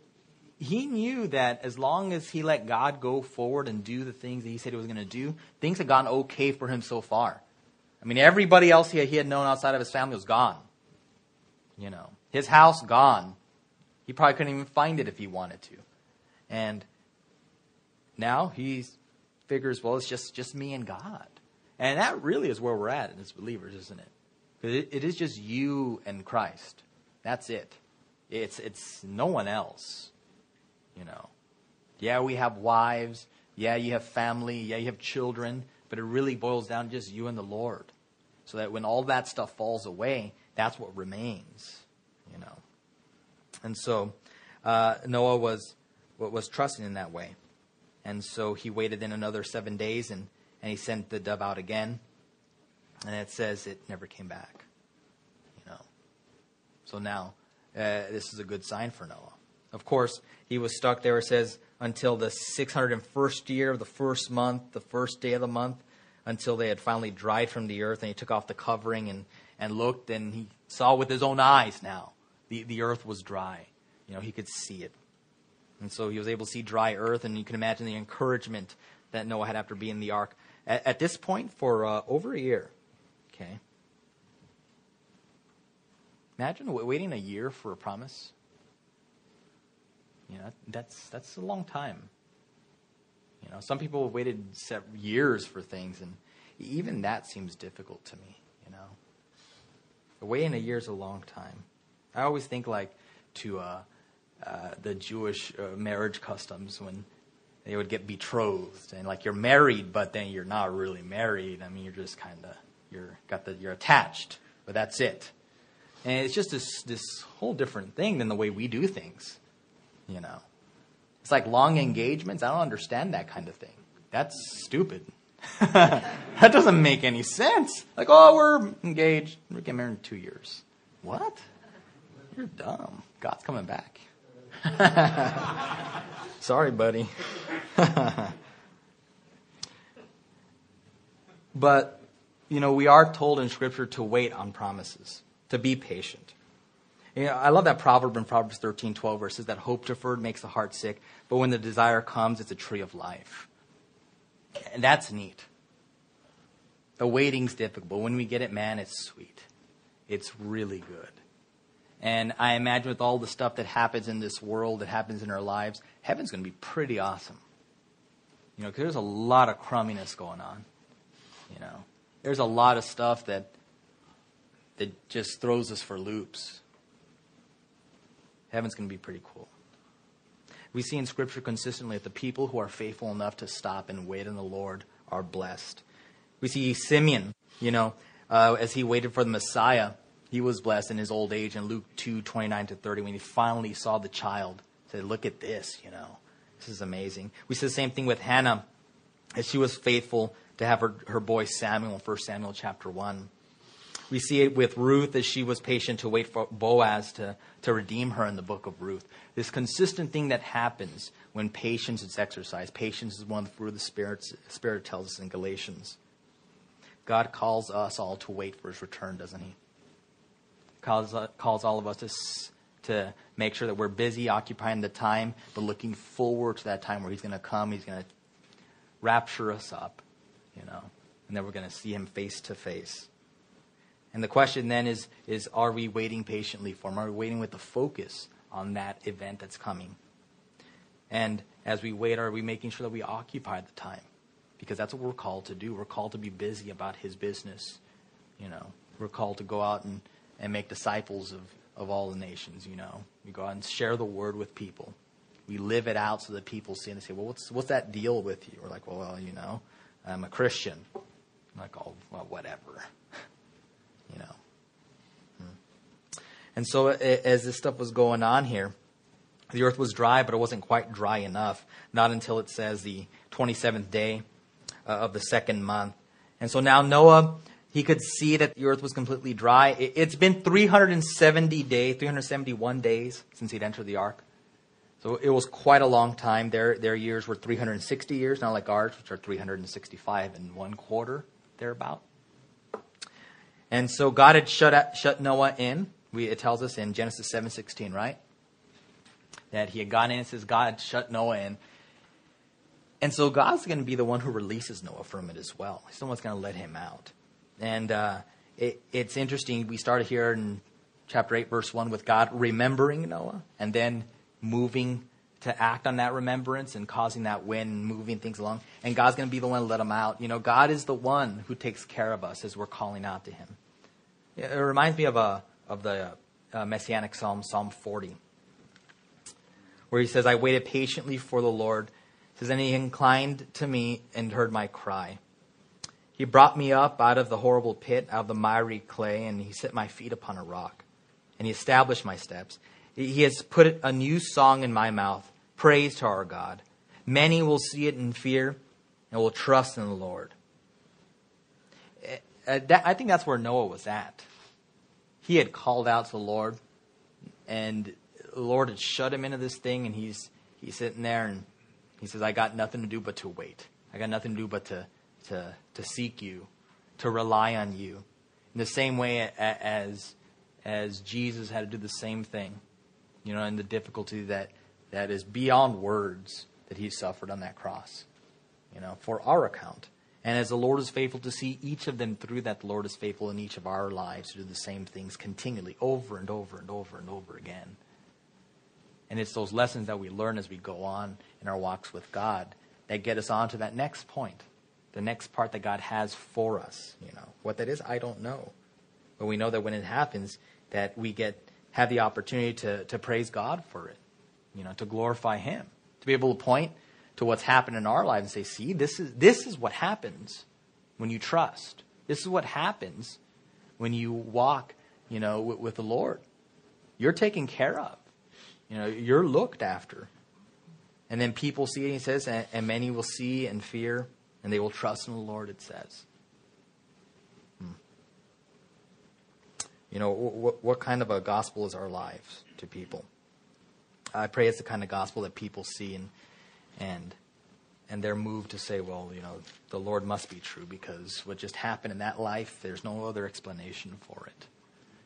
Speaker 1: he knew that as long as he let God go forward and do the things that he said he was going to do, things had gone okay for him so far. I mean, everybody else he had known outside of his family was gone. You know, his house gone. He probably couldn't even find it if he wanted to. And now he figures, well, it's just, just me and God. And that really is where we're at as believers, isn't it? Because it, it is just you and Christ. That's it. It's, it's no one else, you know. Yeah, we have wives. Yeah, you have family. Yeah, you have children. But it really boils down to just you and the Lord. So that when all that stuff falls away, that's what remains, you know. And so uh, Noah was, was trusting in that way. And so he waited in another seven days and, and he sent the dove out again. And it says it never came back. You know. So now, uh, this is a good sign for Noah. Of course, he was stuck there, it says, until the 601st year of the first month, the first day of the month, until they had finally dried from the earth. And he took off the covering and, and looked, and he saw with his own eyes now the, the earth was dry. You know, he could see it. And so he was able to see dry earth, and you can imagine the encouragement that Noah had after being in the ark. At, at this point, for uh, over a year, okay. Imagine waiting a year for a promise. You know, that's that's a long time. You know, some people have waited years for things, and even that seems difficult to me. You know, waiting a year is a long time. I always think like to uh, uh, the Jewish uh, marriage customs when they would get betrothed and like you're married, but then you're not really married. I mean, you're just kind of you're got the you're attached, but that's it. And it's just this this whole different thing than the way we do things. You know, it's like long engagements. I don't understand that kind of thing. That's stupid. that doesn't make any sense. Like, oh, we're engaged. We're getting married in two years. What? You're dumb. God's coming back. Sorry, buddy. but, you know, we are told in Scripture to wait on promises, to be patient. You know, I love that proverb in Proverbs 13, 12, where it says that hope deferred makes the heart sick, but when the desire comes, it's a tree of life. And that's neat. The waiting's difficult, but when we get it, man, it's sweet. It's really good. And I imagine with all the stuff that happens in this world, that happens in our lives, heaven's going to be pretty awesome. You know, because there's a lot of crumminess going on. You know, there's a lot of stuff that that just throws us for loops. Heaven's going to be pretty cool. We see in Scripture consistently that the people who are faithful enough to stop and wait on the Lord are blessed. We see Simeon, you know, uh, as he waited for the Messiah he was blessed in his old age in Luke 2 29 to 30 when he finally saw the child. Said, Look at this, you know. This is amazing. We see the same thing with Hannah as she was faithful to have her, her boy Samuel in 1 Samuel chapter 1. We see it with Ruth as she was patient to wait for Boaz to, to redeem her in the book of Ruth. This consistent thing that happens when patience is exercised. Patience is one of the the Spirit, Spirit tells us in Galatians. God calls us all to wait for his return, doesn't he? calls, calls all of us to, to make sure that we're busy occupying the time, but looking forward to that time where He's going to come. He's going to rapture us up, you know, and then we're going to see Him face to face. And the question then is, is are we waiting patiently for Him? Are we waiting with the focus on that event that's coming? And as we wait, are we making sure that we occupy the time? Because that's what we're called to do. We're called to be busy about His business. You know, we're called to go out and and make disciples of, of all the nations, you know. We go out and share the word with people. We live it out so that people see and they say, well, what's, what's that deal with you? We're like, well, well you know, I'm a Christian. I'm like, oh, well, whatever. You know. Hmm. And so as this stuff was going on here, the earth was dry, but it wasn't quite dry enough. Not until it says the 27th day uh, of the second month. And so now Noah he could see that the earth was completely dry. It's been 370 days, 371 days since he'd entered the ark. So it was quite a long time. Their, their years were 360 years, not like ours, which are 365 and one quarter, thereabout. And so God had shut, shut Noah in. We, it tells us in Genesis 7.16, right? That he had gone in. It says God shut Noah in. And so God's going to be the one who releases Noah from it as well. He's the going to let him out. And uh, it, it's interesting. We started here in chapter 8, verse 1, with God remembering Noah and then moving to act on that remembrance and causing that wind and moving things along. And God's going to be the one to let them out. You know, God is the one who takes care of us as we're calling out to Him. It reminds me of a of the uh, messianic psalm, Psalm 40, where he says, I waited patiently for the Lord. He says, and he inclined to me and heard my cry. He brought me up out of the horrible pit, out of the miry clay, and he set my feet upon a rock. And he established my steps. He has put a new song in my mouth, praise to our God. Many will see it in fear and will trust in the Lord. Eh, eh, I think that's where Noah was at. He had called out to the Lord, and the Lord had shut him into this thing, and he's he's sitting there, and he says, "I got nothing to do but to wait. I got nothing to do but to to to seek you, to rely on you." In the same way as as Jesus had to do the same thing you know, and the difficulty that, that is beyond words that he suffered on that cross, you know, for our account. And as the Lord is faithful to see each of them through that, the Lord is faithful in each of our lives to do the same things continually, over and over and over and over again. And it's those lessons that we learn as we go on in our walks with God that get us on to that next point, the next part that God has for us. You know, what that is, I don't know. But we know that when it happens, that we get have the opportunity to, to praise God for it, you know, to glorify Him, to be able to point to what's happened in our lives and say, see, this is, this is what happens when you trust. This is what happens when you walk, you know, with, with the Lord. You're taken care of. You know, you're looked after. And then people see it, he says, and, and many will see and fear, and they will trust in the Lord, it says. You know, what, what kind of a gospel is our lives to people? I pray it's the kind of gospel that people see and and and they're moved to say, well, you know, the Lord must be true because what just happened in that life, there's no other explanation for it.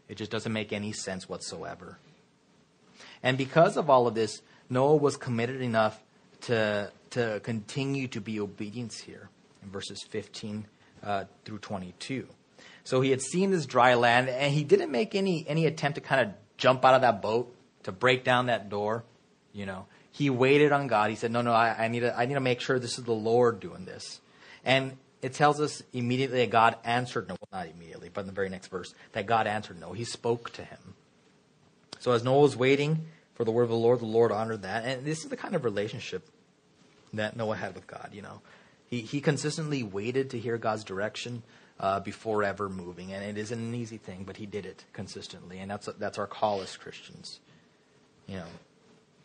Speaker 1: It just doesn't make any sense whatsoever. And because of all of this, Noah was committed enough to to continue to be obedient here in verses 15 uh, through 22. So he had seen this dry land, and he didn't make any, any attempt to kind of jump out of that boat, to break down that door. You know, he waited on God. He said, No, no, I, I, need, to, I need to make sure this is the Lord doing this. And it tells us immediately that God answered no, not immediately, but in the very next verse, that God answered no. He spoke to him. So as Noah was waiting for the word of the Lord, the Lord honored that. And this is the kind of relationship that Noah had with God, you know. He, he consistently waited to hear God's direction uh, before ever moving. And it isn't an easy thing, but he did it consistently. And that's, that's our call as Christians. You know,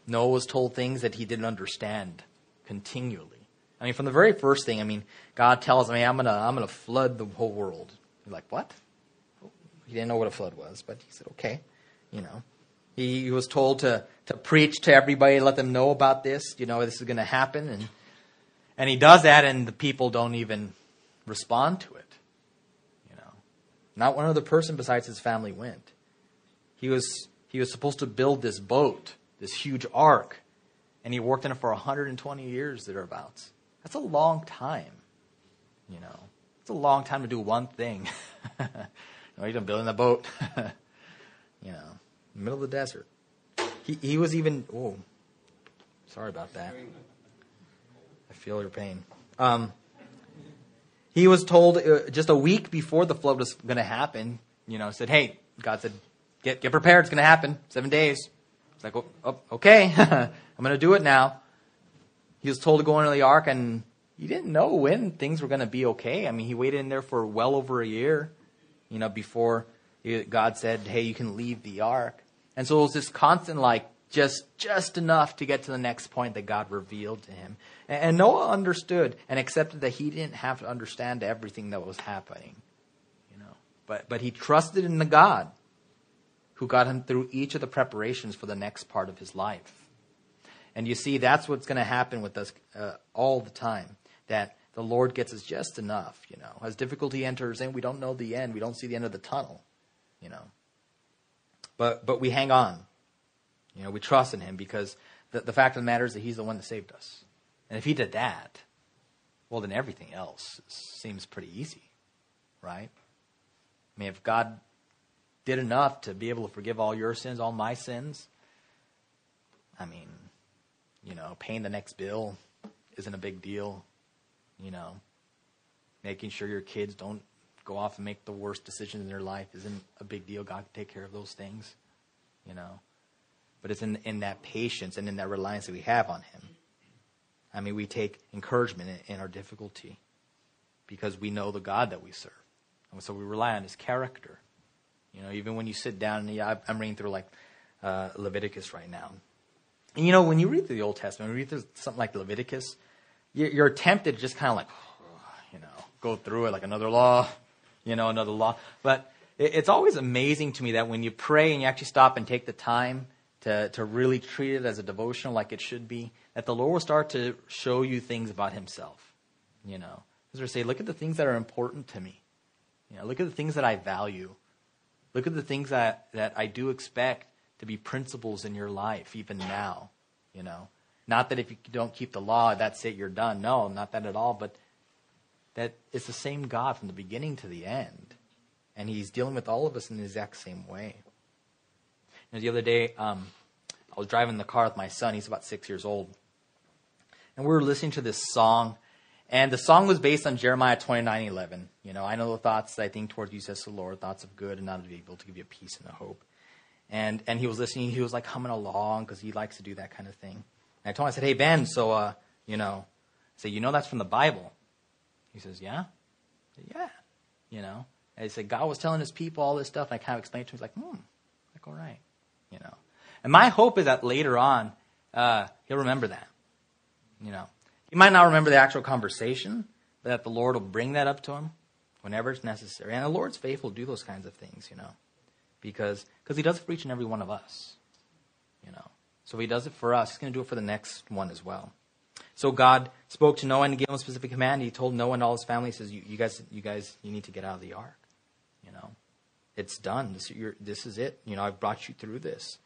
Speaker 1: Noah was told things that he didn't understand continually. I mean, from the very first thing, I mean, God tells me, I'm going to I'm gonna flood the whole world. Like, what? He didn't know what a flood was, but he said, okay, you know. He, he was told to, to preach to everybody, let them know about this, you know, this is going to happen. And, and he does that, and the people don't even respond to it. Not one other person besides his family went. He was, he was supposed to build this boat, this huge ark, and he worked in it for 120 years thereabouts. That's a long time, you know. It's a long time to do one thing. you know, he's building the boat, you know, middle of the desert. He, he was even, oh, sorry about that. I feel your pain. Um, he was told uh, just a week before the flood was going to happen, you know, said, hey, God said, get, get prepared. It's going to happen. Seven days. It's like, oh, oh okay, I'm going to do it now. He was told to go into the ark, and he didn't know when things were going to be okay. I mean, he waited in there for well over a year, you know, before God said, hey, you can leave the ark. And so it was this constant, like, just just enough to get to the next point that God revealed to him. And, and Noah understood and accepted that he didn't have to understand everything that was happening. You know, but but he trusted in the God who got him through each of the preparations for the next part of his life. And you see, that's what's going to happen with us uh, all the time. That the Lord gets us just enough. You know, as difficulty enters in, we don't know the end. We don't see the end of the tunnel. You know, but but we hang on you know, we trust in him because the, the fact of the matter is that he's the one that saved us. And if he did that, well, then everything else seems pretty easy, right? I mean, if God did enough to be able to forgive all your sins, all my sins, I mean, you know, paying the next bill isn't a big deal. You know, making sure your kids don't go off and make the worst decisions in their life isn't a big deal. God can take care of those things. you know. But it's in, in that patience and in that reliance that we have on Him. I mean, we take encouragement in, in our difficulty because we know the God that we serve. And so we rely on His character. You know, even when you sit down, and yeah, I'm reading through like uh, Leviticus right now. And you know, when you read through the Old Testament, when you read through something like Leviticus, you're, you're tempted to just kind of like, you know, go through it like another law, you know, another law. But it's always amazing to me that when you pray and you actually stop and take the time to, to really treat it as a devotional like it should be, that the Lord will start to show you things about Himself. You know, as we say, look at the things that are important to me. You know, look at the things that I value. Look at the things that, that I do expect to be principles in your life, even now. You know, not that if you don't keep the law, that's it, you're done. No, not that at all. But that it's the same God from the beginning to the end, and He's dealing with all of us in the exact same way. The other day, um, I was driving the car with my son. He's about six years old, and we were listening to this song. And the song was based on Jeremiah 29 11. You know, I know the thoughts that I think towards you, says the Lord, thoughts of good and not of evil, to give you peace and a hope. And, and he was listening, he was like humming along because he likes to do that kind of thing. And I told him, I said, hey, Ben, so, uh, you know, I said, you know that's from the Bible. He says, yeah? Said, yeah. You know? And he said, God was telling his people all this stuff. And I kind of explained to him, he's like, hmm, like, all right. You know? And my hope is that later on, uh, he'll remember that. You know? He might not remember the actual conversation, but that the Lord will bring that up to him whenever it's necessary. And the Lord's faithful to do those kinds of things, you know? Because cause he does it for each and every one of us. You know. So he does it for us. He's going to do it for the next one as well. So God spoke to Noah and gave him a specific command. He told Noah and all his family, he says, you, you, guys, you guys, you need to get out of the ark. It's done. This, this is it. You know, I've brought you through this.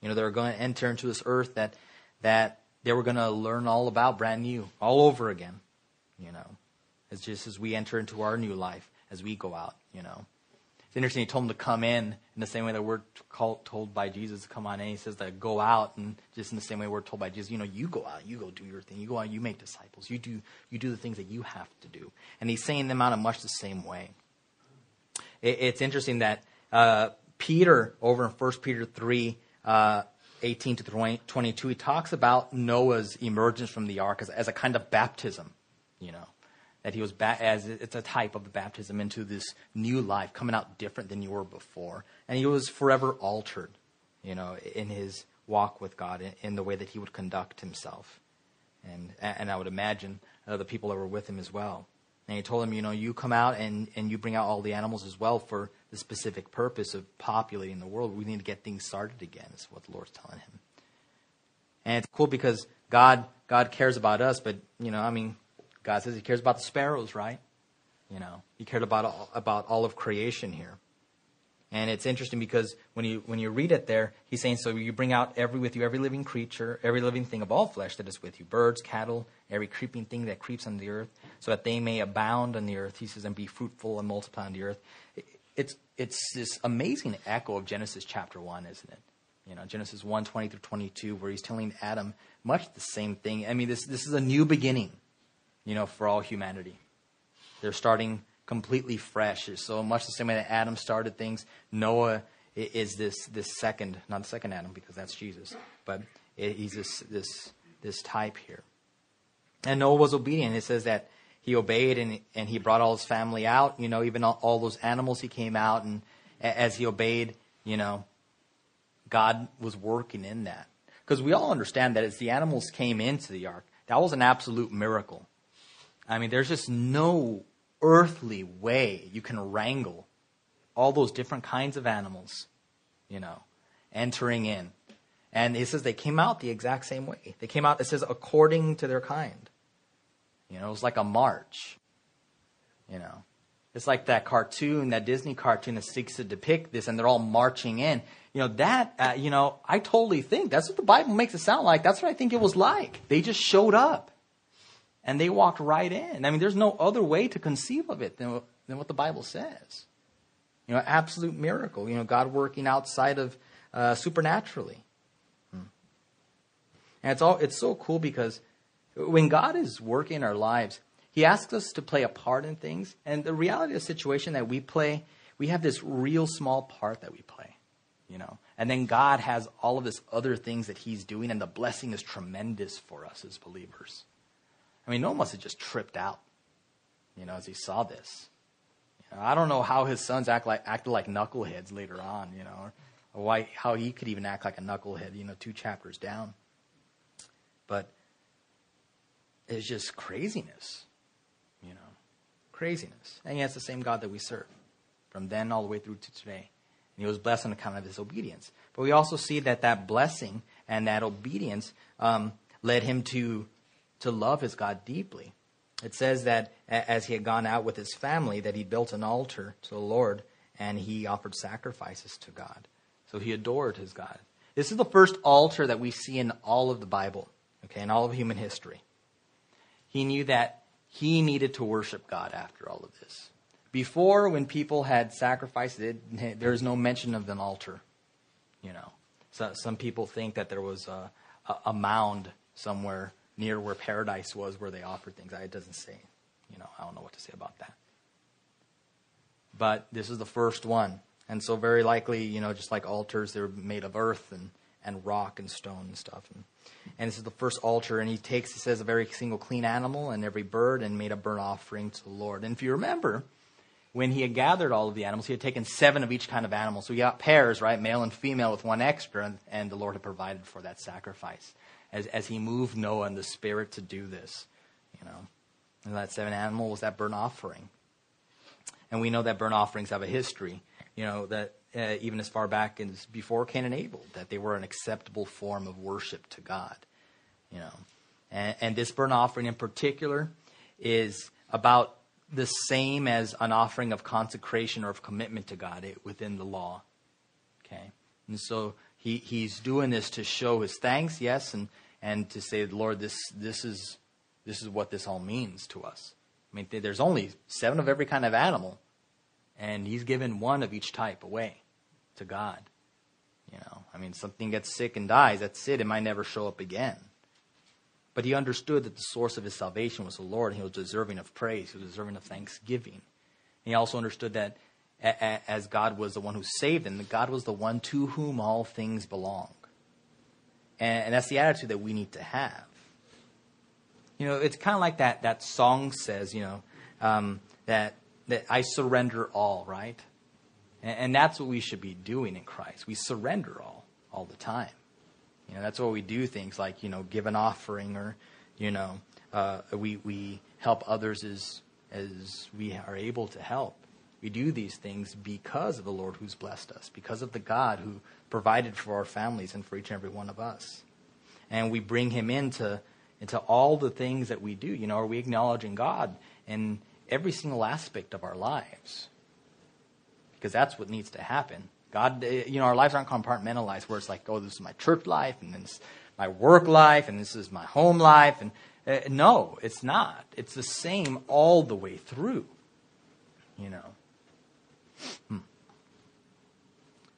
Speaker 1: You know, they're going to enter into this earth that, that they were going to learn all about brand new, all over again. You know, it's just as we enter into our new life, as we go out, you know. It's interesting. He told them to come in in the same way that we're called, told by Jesus to come on in. He says that go out, and just in the same way we're told by Jesus, you know, you go out, you go do your thing, you go out, you make disciples, you do you do the things that you have to do. And he's saying them out in much the same way. It, it's interesting that uh, Peter over in 1 Peter three. Uh, 18 to 20, 22, he talks about Noah's emergence from the ark as, as a kind of baptism, you know that he was ba- as it's a type of the baptism into this new life, coming out different than you were before, and he was forever altered, you know, in his walk with God, in, in the way that he would conduct himself, and and I would imagine uh, the people that were with him as well. And he told him, you know, you come out and, and you bring out all the animals as well for the specific purpose of populating the world. We need to get things started again, is what the Lord's telling him. And it's cool because God God cares about us, but you know, I mean, God says He cares about the sparrows, right? You know, He cared about all, about all of creation here. And it's interesting because when you when you read it there, he's saying, so you bring out every with you every living creature, every living thing of all flesh that is with you, birds, cattle, every creeping thing that creeps on the earth, so that they may abound on the earth. He says, and be fruitful and multiply on the earth. It's it's this amazing echo of Genesis chapter one, isn't it? You know, Genesis 1, 20 through 22, where he's telling Adam much the same thing. I mean, this, this is a new beginning you know, for all humanity. They're starting completely fresh. So much the same way that Adam started things, Noah is this this second, not the second Adam because that's Jesus, but he's this this this type here. And Noah was obedient. It says that he obeyed and and he brought all his family out. You know, even all, all those animals he came out and as he obeyed, you know, God was working in that. Because we all understand that as the animals came into the ark, that was an absolute miracle. I mean, there's just no earthly way you can wrangle all those different kinds of animals, you know, entering in. And it says they came out the exact same way. They came out, it says, according to their kind. You know, it was like a march. You know, it's like that cartoon, that Disney cartoon that seeks to depict this, and they're all marching in. You know, that, uh, you know, I totally think that's what the Bible makes it sound like. That's what I think it was like. They just showed up and they walked right in. I mean, there's no other way to conceive of it than, than what the Bible says. You know, absolute miracle. You know, God working outside of uh, supernaturally. Hmm. And it's all it's so cool because when God is working our lives, He asks us to play a part in things. And the reality of the situation that we play, we have this real small part that we play. You know, And then God has all of this other things that he's doing, and the blessing is tremendous for us as believers. I mean, Noah must have just tripped out, you know, as he saw this. You know, I don't know how his sons act like, acted like knuckleheads later on, you know, or why, how he could even act like a knucklehead, you know, two chapters down. But it's just craziness, you know, craziness. And yet it's the same God that we serve from then all the way through to today. And he was blessed on account of his obedience. But we also see that that blessing and that obedience um, led him to, to love his God deeply. It says that as he had gone out with his family, that he built an altar to the Lord and he offered sacrifices to God. So he adored his God. This is the first altar that we see in all of the Bible, okay, in all of human history. He knew that he needed to worship God after all of this. Before, when people had sacrificed, it, there is no mention of an altar. You know, so, some people think that there was a, a mound somewhere near where paradise was where they offered things. It doesn't say. You know, I don't know what to say about that. But this is the first one. And so very likely, you know, just like altars, they're made of earth and, and rock and stone and stuff. And, and this is the first altar, and he takes, he says, a very single clean animal and every bird and made a burnt offering to the Lord. And if you remember, when he had gathered all of the animals, he had taken seven of each kind of animal. So he got pairs, right, male and female, with one extra, and, and the Lord had provided for that sacrifice as, as he moved Noah and the Spirit to do this, you know. And that seven animal was that burnt offering. And we know that burnt offerings have a history, you know, that uh, even as far back as before Cain and Abel, that they were an acceptable form of worship to God, you know. And, and this burnt offering in particular is about the same as an offering of consecration or of commitment to God within the law. Okay? And so he, he's doing this to show his thanks, yes, and, and to say, Lord, this, this, is, this is what this all means to us. I mean, there's only seven of every kind of animal, and he's given one of each type away to God. You know, I mean, something gets sick and dies, that's it. It might never show up again. But he understood that the source of his salvation was the Lord, and he was deserving of praise. He was deserving of thanksgiving. And he also understood that as God was the one who saved him, that God was the one to whom all things belong. And, that's the attitude that we need to have. You know, it's kind of like that, that song says, you know, um, that, that I surrender all, right? And, and that's what we should be doing in Christ. We surrender all, all the time. You know, that's why we do things like, you know, give an offering or, you know, uh, we, we help others as, as we are able to help. We do these things because of the Lord who's blessed us, because of the God who provided for our families and for each and every one of us. And we bring him into, into all the things that we do. You know, are we acknowledging God in every single aspect of our lives? Because that's what needs to happen. God, eh, you know, our lives aren't compartmentalized where it's like, oh, this is my church life, and this is my work life, and this is my home life. And uh, no, it's not. It's the same all the way through. You know. Hmm.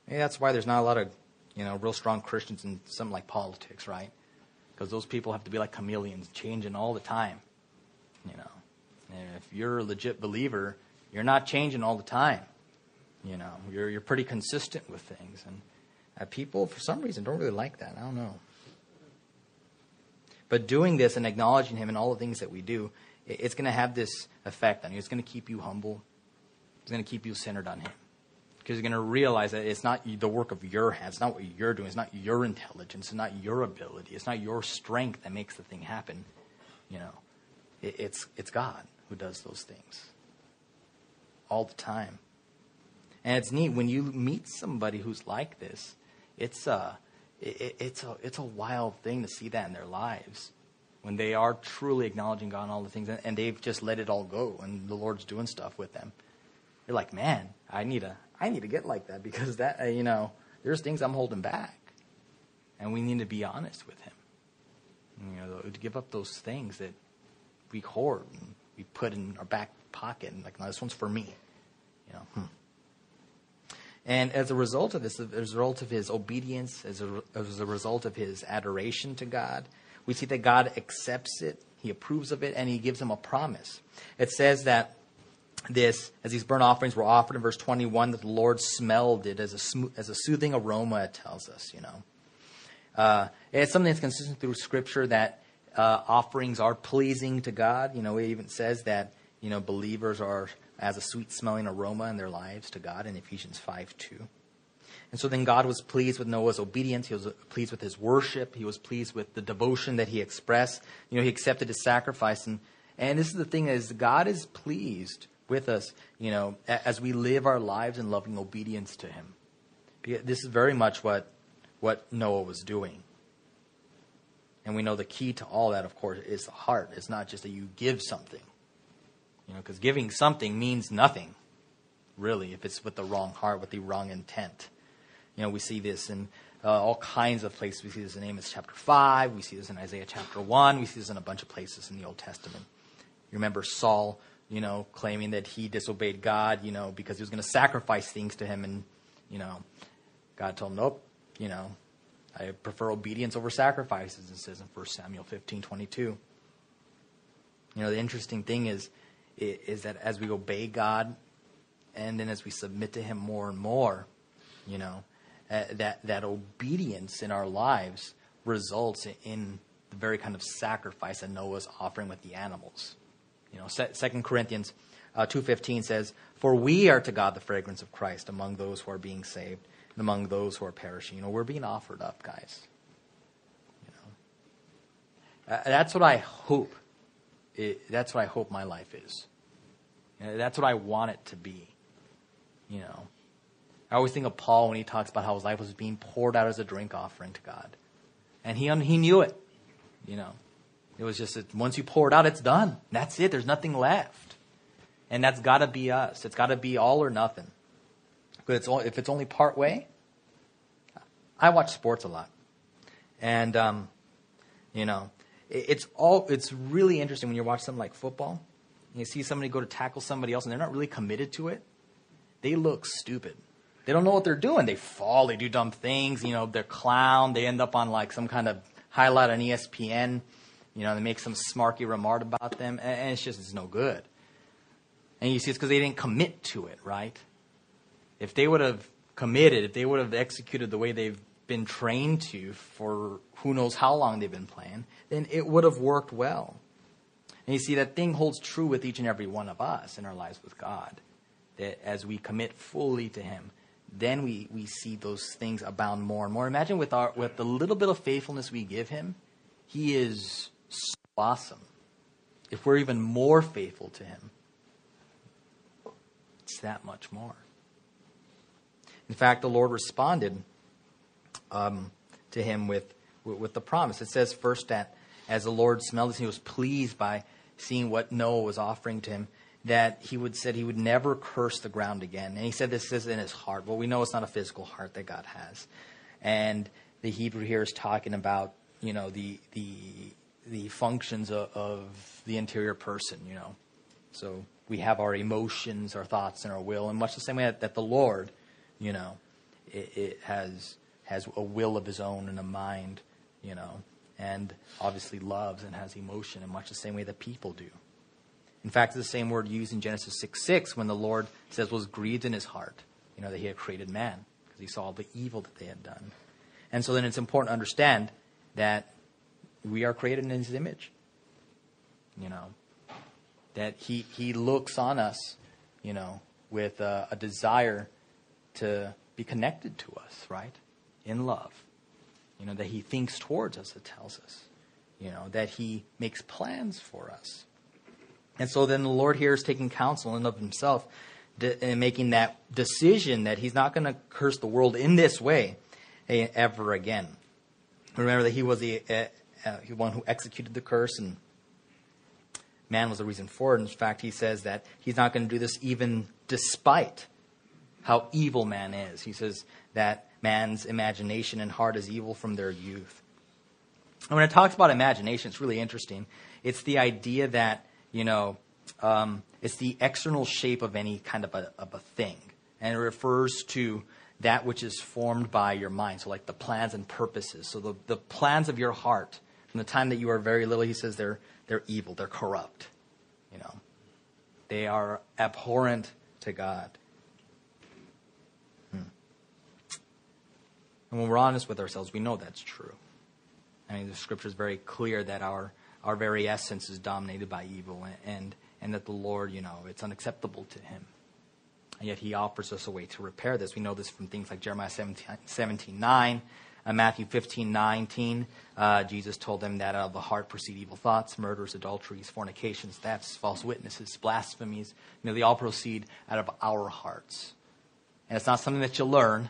Speaker 1: Maybe that's why there's not a lot of, you know, real strong Christians in something like politics, right? Because those people have to be like chameleons, changing all the time. You know, and if you're a legit believer, you're not changing all the time. You know, you're you're pretty consistent with things, and uh, people for some reason don't really like that. I don't know. But doing this and acknowledging Him in all the things that we do, it's going to have this effect on you. It's going to keep you humble. It's going to keep you centered on Him. Because you're going to realize that it's not the work of your hands. It's not what you're doing. It's not your intelligence. It's not your ability. It's not your strength that makes the thing happen. You know, it's, it's God who does those things all the time. And it's neat when you meet somebody who's like this. It's uh, a, it, it's a, it's a wild thing to see that in their lives when they are truly acknowledging God and all the things, and they've just let it all go, and the Lord's doing stuff with them. You're like, man, I need to, I need to get like that because that, uh, you know, there's things I'm holding back, and we need to be honest with Him. You know, to give up those things that we hoard and we put in our back pocket, and like, no, this one's for me. You know. Hmm. And as a result of this, as a result of his obedience, as a, as a result of his adoration to God, we see that God accepts it, he approves of it, and he gives him a promise. It says that this, as these burnt offerings were offered in verse 21, that the Lord smelled it as a, sm- as a soothing aroma, it tells us, you know. Uh, it's something that's consistent through Scripture that uh, offerings are pleasing to God. You know, it even says that, you know, believers are as a sweet smelling aroma in their lives to God in Ephesians 5 2. And so then God was pleased with Noah's obedience. He was pleased with his worship. He was pleased with the devotion that he expressed. You know, he accepted his sacrifice. And, and this is the thing is God is pleased with us, you know, as we live our lives in loving obedience to him. This is very much what, what Noah was doing. And we know the key to all that, of course, is the heart. It's not just that you give something. You know, because giving something means nothing, really, if it's with the wrong heart, with the wrong intent. You know, we see this in uh, all kinds of places. We see this in Amos chapter 5. We see this in Isaiah chapter 1. We see this in a bunch of places in the Old Testament. You remember Saul, you know, claiming that he disobeyed God, you know, because he was going to sacrifice things to him. And, you know, God told him, nope, you know, I prefer obedience over sacrifices, it says in 1 Samuel 15 22. You know, the interesting thing is, is that as we obey God and then as we submit to Him more and more, you know, uh, that, that obedience in our lives results in the very kind of sacrifice that Noah's offering with the animals. You know, Second Corinthians uh, 2.15 says, For we are to God the fragrance of Christ among those who are being saved and among those who are perishing. You know, we're being offered up, guys. You know, uh, that's what I hope. It, that's what I hope my life is. You know, that's what I want it to be. You know, I always think of Paul when he talks about how his life was being poured out as a drink offering to God, and he he knew it. You know, it was just that once you pour it out, it's done. That's it. There's nothing left, and that's got to be us. It's got to be all or nothing. But it's if it's only part way. I watch sports a lot, and um, you know, it, it's all. It's really interesting when you watch something like football. You see somebody go to tackle somebody else, and they're not really committed to it. They look stupid. They don't know what they're doing. They fall. They do dumb things. You know, they're clown. They end up on like some kind of highlight on ESPN. You know, they make some smarky remark about them, and it's just it's no good. And you see, it's because they didn't commit to it, right? If they would have committed, if they would have executed the way they've been trained to for who knows how long they've been playing, then it would have worked well. And you see, that thing holds true with each and every one of us in our lives with God. That as we commit fully to Him, then we, we see those things abound more and more. Imagine with, our, with the little bit of faithfulness we give Him, He is so awesome. If we're even more faithful to Him, it's that much more. In fact, the Lord responded um, to him with, with, the promise. It says first that as the Lord smelled this, he was pleased by seeing what Noah was offering to him, that he would said he would never curse the ground again. And he said this is in his heart. Well, we know it's not a physical heart that God has. And the Hebrew here is talking about, you know, the the the functions of, of the interior person, you know. So we have our emotions, our thoughts, and our will, in much the same way that, that the Lord, you know, it, it has has a will of his own and a mind, you know, and obviously loves and has emotion in much the same way that people do. In fact, it's the same word used in Genesis 6 6 when the Lord says was grieved in his heart, you know, that he had created man because he saw the evil that they had done. And so then it's important to understand that we are created in his image. You know, that he, he looks on us, you know, with a, a desire to be connected to us, right? In love. You know, that he thinks towards us, it tells us. You know, that he makes plans for us. And so then the Lord here is taking counsel in of himself and making that decision that he's not going to curse the world in this way eh, ever again. Remember that he was the uh, uh, one who executed the curse and man was the reason for it. In fact, he says that he's not going to do this even despite how evil man is. He says that man's imagination and heart is evil from their youth. And when it talks about imagination, it's really interesting. It's the idea that, you know, um, it's the external shape of any kind of a, of a thing. And it refers to that which is formed by your mind. So, like the plans and purposes. So, the, the plans of your heart, from the time that you are very little, he says they're, they're evil, they're corrupt. You know, They are abhorrent to God. Hmm. And when we're honest with ourselves, we know that's true. I mean, the scripture is very clear that our, our very essence is dominated by evil and, and, and that the Lord, you know, it's unacceptable to him. And yet he offers us a way to repair this. We know this from things like Jeremiah 17, 17 9, uh, Matthew 15 19. Uh, Jesus told them that out of the heart proceed evil thoughts, murders, adulteries, fornications, thefts, false witnesses, blasphemies. You know, they all proceed out of our hearts. And it's not something that you learn,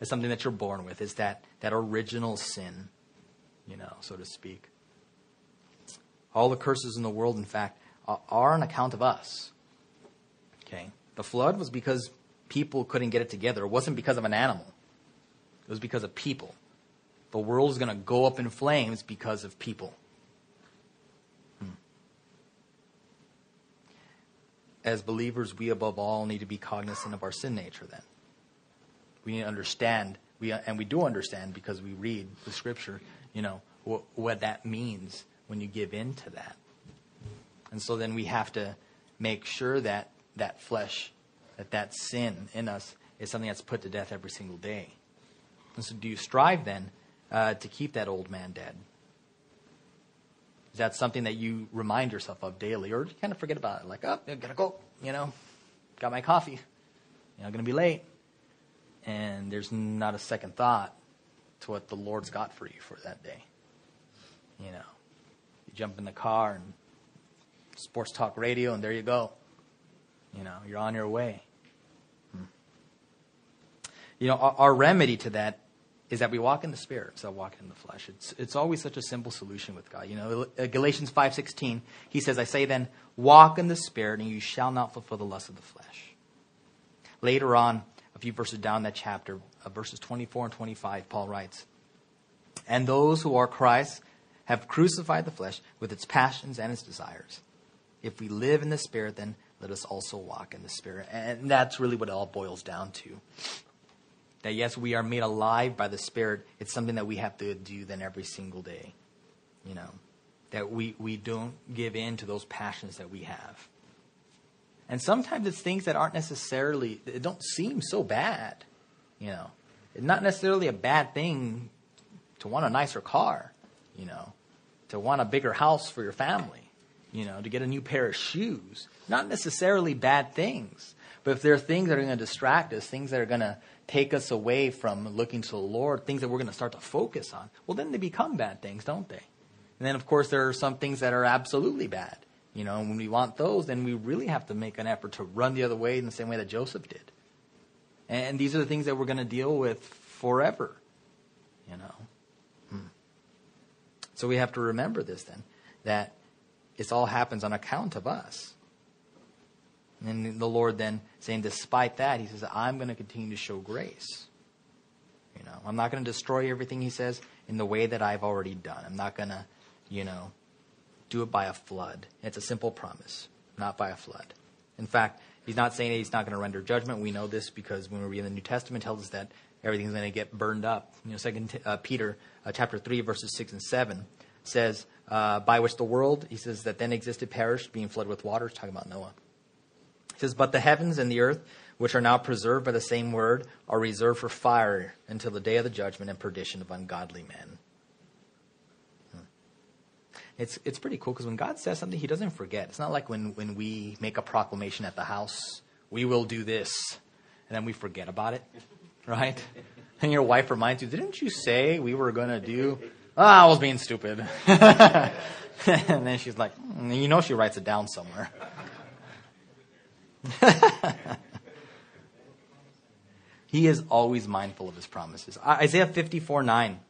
Speaker 1: it's something that you're born with. It's that, that original sin, you know, so to speak. All the curses in the world, in fact, are on account of us. Okay? The flood was because people couldn't get it together. It wasn't because of an animal, it was because of people. The world is going to go up in flames because of people. Hmm. As believers, we above all need to be cognizant of our sin nature then. We need to understand, we, and we do understand because we read the scripture, you know, what, what that means when you give in to that. And so then we have to make sure that that flesh, that that sin in us is something that's put to death every single day. And so do you strive then uh, to keep that old man dead? Is that something that you remind yourself of daily, or kind of forget about it? Like, oh, I gotta go, you know, got my coffee, you know, gonna be late, and there's not a second thought to what the Lord's got for you for that day. You know, you jump in the car and sports talk radio, and there you go. You know, you're on your way. Hmm. You know, our, our, remedy to that is that we walk in the spirit of walking in the flesh. It's, it's always such a simple solution with God. You know, uh, Galatians 5.16, he says, I say then, walk in the spirit, and you shall not fulfill the lust of the flesh. Later on, a few verses down that chapter, uh, verses 24 and 25, Paul writes, And those who are Christ have crucified the flesh with its passions and its desires. If we live in the spirit, then let us also walk in the Spirit. And that's really what it all boils down to. That yes, we are made alive by the Spirit. It's something that we have to do then every single day. You know, that we, we don't give in to those passions that we have. And sometimes it's things that aren't necessarily, it don't seem so bad. You know, it's not necessarily a bad thing to want a nicer car, you know, to want a bigger house for your family you know, to get a new pair of shoes. Not necessarily bad things, but if there are things that are going to distract us, things that are going to take us away from looking to the Lord, things that we're going to start to focus on, well, then they become bad things, don't they? And then, of course, there are some things that are absolutely bad. You know, and when we want those, then we really have to make an effort to run the other way in the same way that Joseph did. And these are the things that we're going to deal with forever. You know. Hmm. So we have to remember this then, that it all happens on account of us. And the Lord then saying, despite that, He says, I'm going to continue to show grace. You know, I'm not going to destroy everything He says in the way that I've already done. I'm not going to, you know, do it by a flood. It's a simple promise, not by a flood. In fact, He's not saying that He's not going to render judgment. We know this because when we read the New Testament, tells us that everything's going to get burned up. You know, Second uh, Peter uh, chapter three verses six and seven says, uh, by which the world, he says, that then existed perished, being flooded with water. He's talking about Noah. Says, But the heavens and the earth, which are now preserved by the same word, are reserved for fire until the day of the judgment and perdition of ungodly men. Hmm. It's, it's pretty cool because when God says something, he doesn't forget. It's not like when, when we make a proclamation at the house, we will do this, and then we forget about it, right? And your wife reminds you, didn't you say we were going to do oh, I was being stupid. and then she's like, mm, you know, she writes it down somewhere. he is always mindful of his promises. Isaiah 54 9,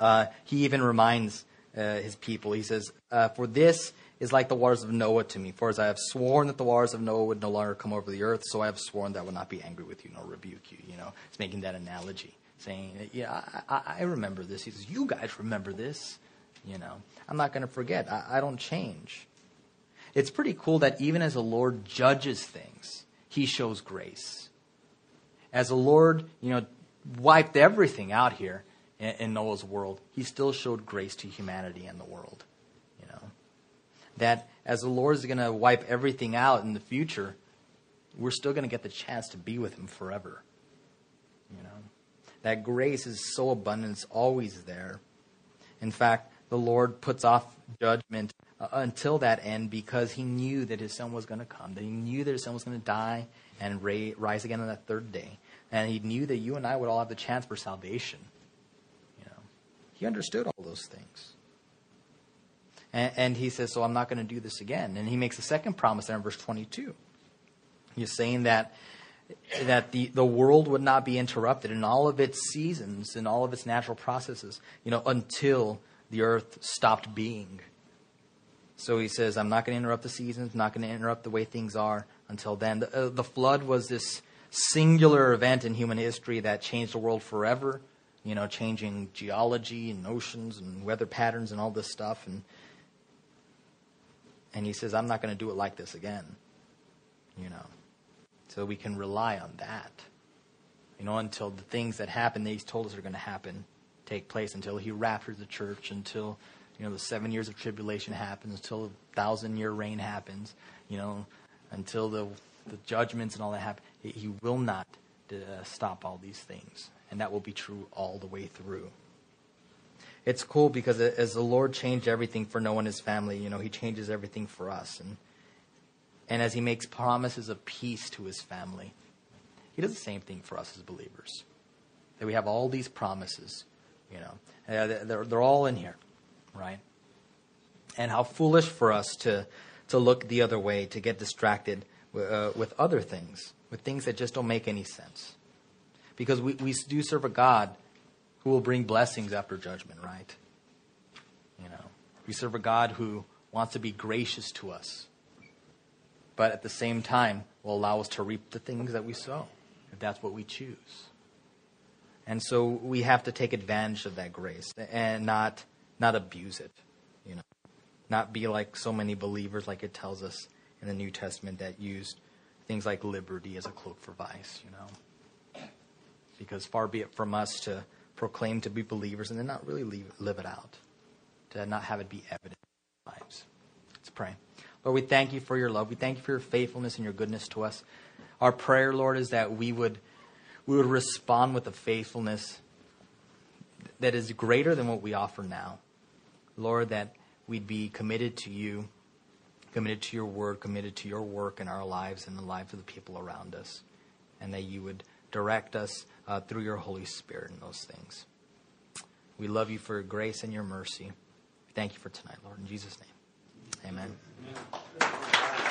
Speaker 1: uh, he even reminds uh, his people, he says, uh, For this is like the waters of Noah to me. For as I have sworn that the waters of Noah would no longer come over the earth, so I have sworn that I will not be angry with you nor rebuke you. You know, it's making that analogy saying, "Yeah, I, I, remember this." He says, "You guys remember this." You know, I'm not going to forget. I, I don't change. It's pretty cool that even as the Lord judges things, He shows grace. As the Lord, you know, wiped everything out here in, in Noah's world, He still showed grace to humanity and the world. You know, that as the Lord is going to wipe everything out in the future, we're still going to get the chance to be with Him forever. You know, that grace is so abundant; it's always there. In fact, the Lord puts off judgment uh, until that end because He knew that His Son was going to come, that He knew that His Son was going to die and ra- rise again on that third day, and He knew that you and I would all have the chance for salvation. You know, He understood all those things. And, and he says, So I'm not going to do this again. And he makes a second promise there in verse 22. He's saying that, that the, the world would not be interrupted in all of its seasons, and all of its natural processes, you know, until the earth stopped being. So he says, I'm not going to interrupt the seasons, not going to interrupt the way things are until then. The, uh, the flood was this singular event in human history that changed the world forever, you know, changing geology and oceans and weather patterns and all this stuff. And and he says, I'm not going to do it like this again. You know, so we can rely on that. You know, until the things that happen that he's told us are going to happen take place, until he raptures the church, until, you know, the seven years of tribulation happens, until the thousand year reign happens, you know, until the, the judgments and all that happen. He will not uh, stop all these things. And that will be true all the way through it's cool because as the Lord changed everything for Noah and his family, you know, he changes everything for us. And, and as he makes promises of peace to his family, he does the same thing for us as believers. That we have all these promises, you know, uh, they're, they're all in here, right? And how foolish for us to, to look the other way, to get distracted uh, with other things, with things that just don't make any sense. Because we, we do serve a God who will bring blessings after judgment, right? You know, we serve a God who wants to be gracious to us, but at the same time will allow us to reap the things that we sow, if that's what we choose. And so we have to take advantage of that grace and not not abuse it, you know, not be like so many believers, like it tells us in the New Testament, that used things like liberty as a cloak for vice, you know. Because far be it from us to proclaim to be believers and then not really leave, live it out, to not have it be evident in our lives. Let's pray. Lord, we thank you for your love. We thank you for your faithfulness and your goodness to us. Our prayer, Lord, is that we would we would respond with a faithfulness that is greater than what we offer now. Lord, that we'd be committed to you, committed to your word, committed to your work in our lives and the lives of the people around us, and that you would direct us uh, through your Holy Spirit in those things. We love you for your grace and your mercy. Thank you for tonight, Lord. In Jesus' name, amen. amen.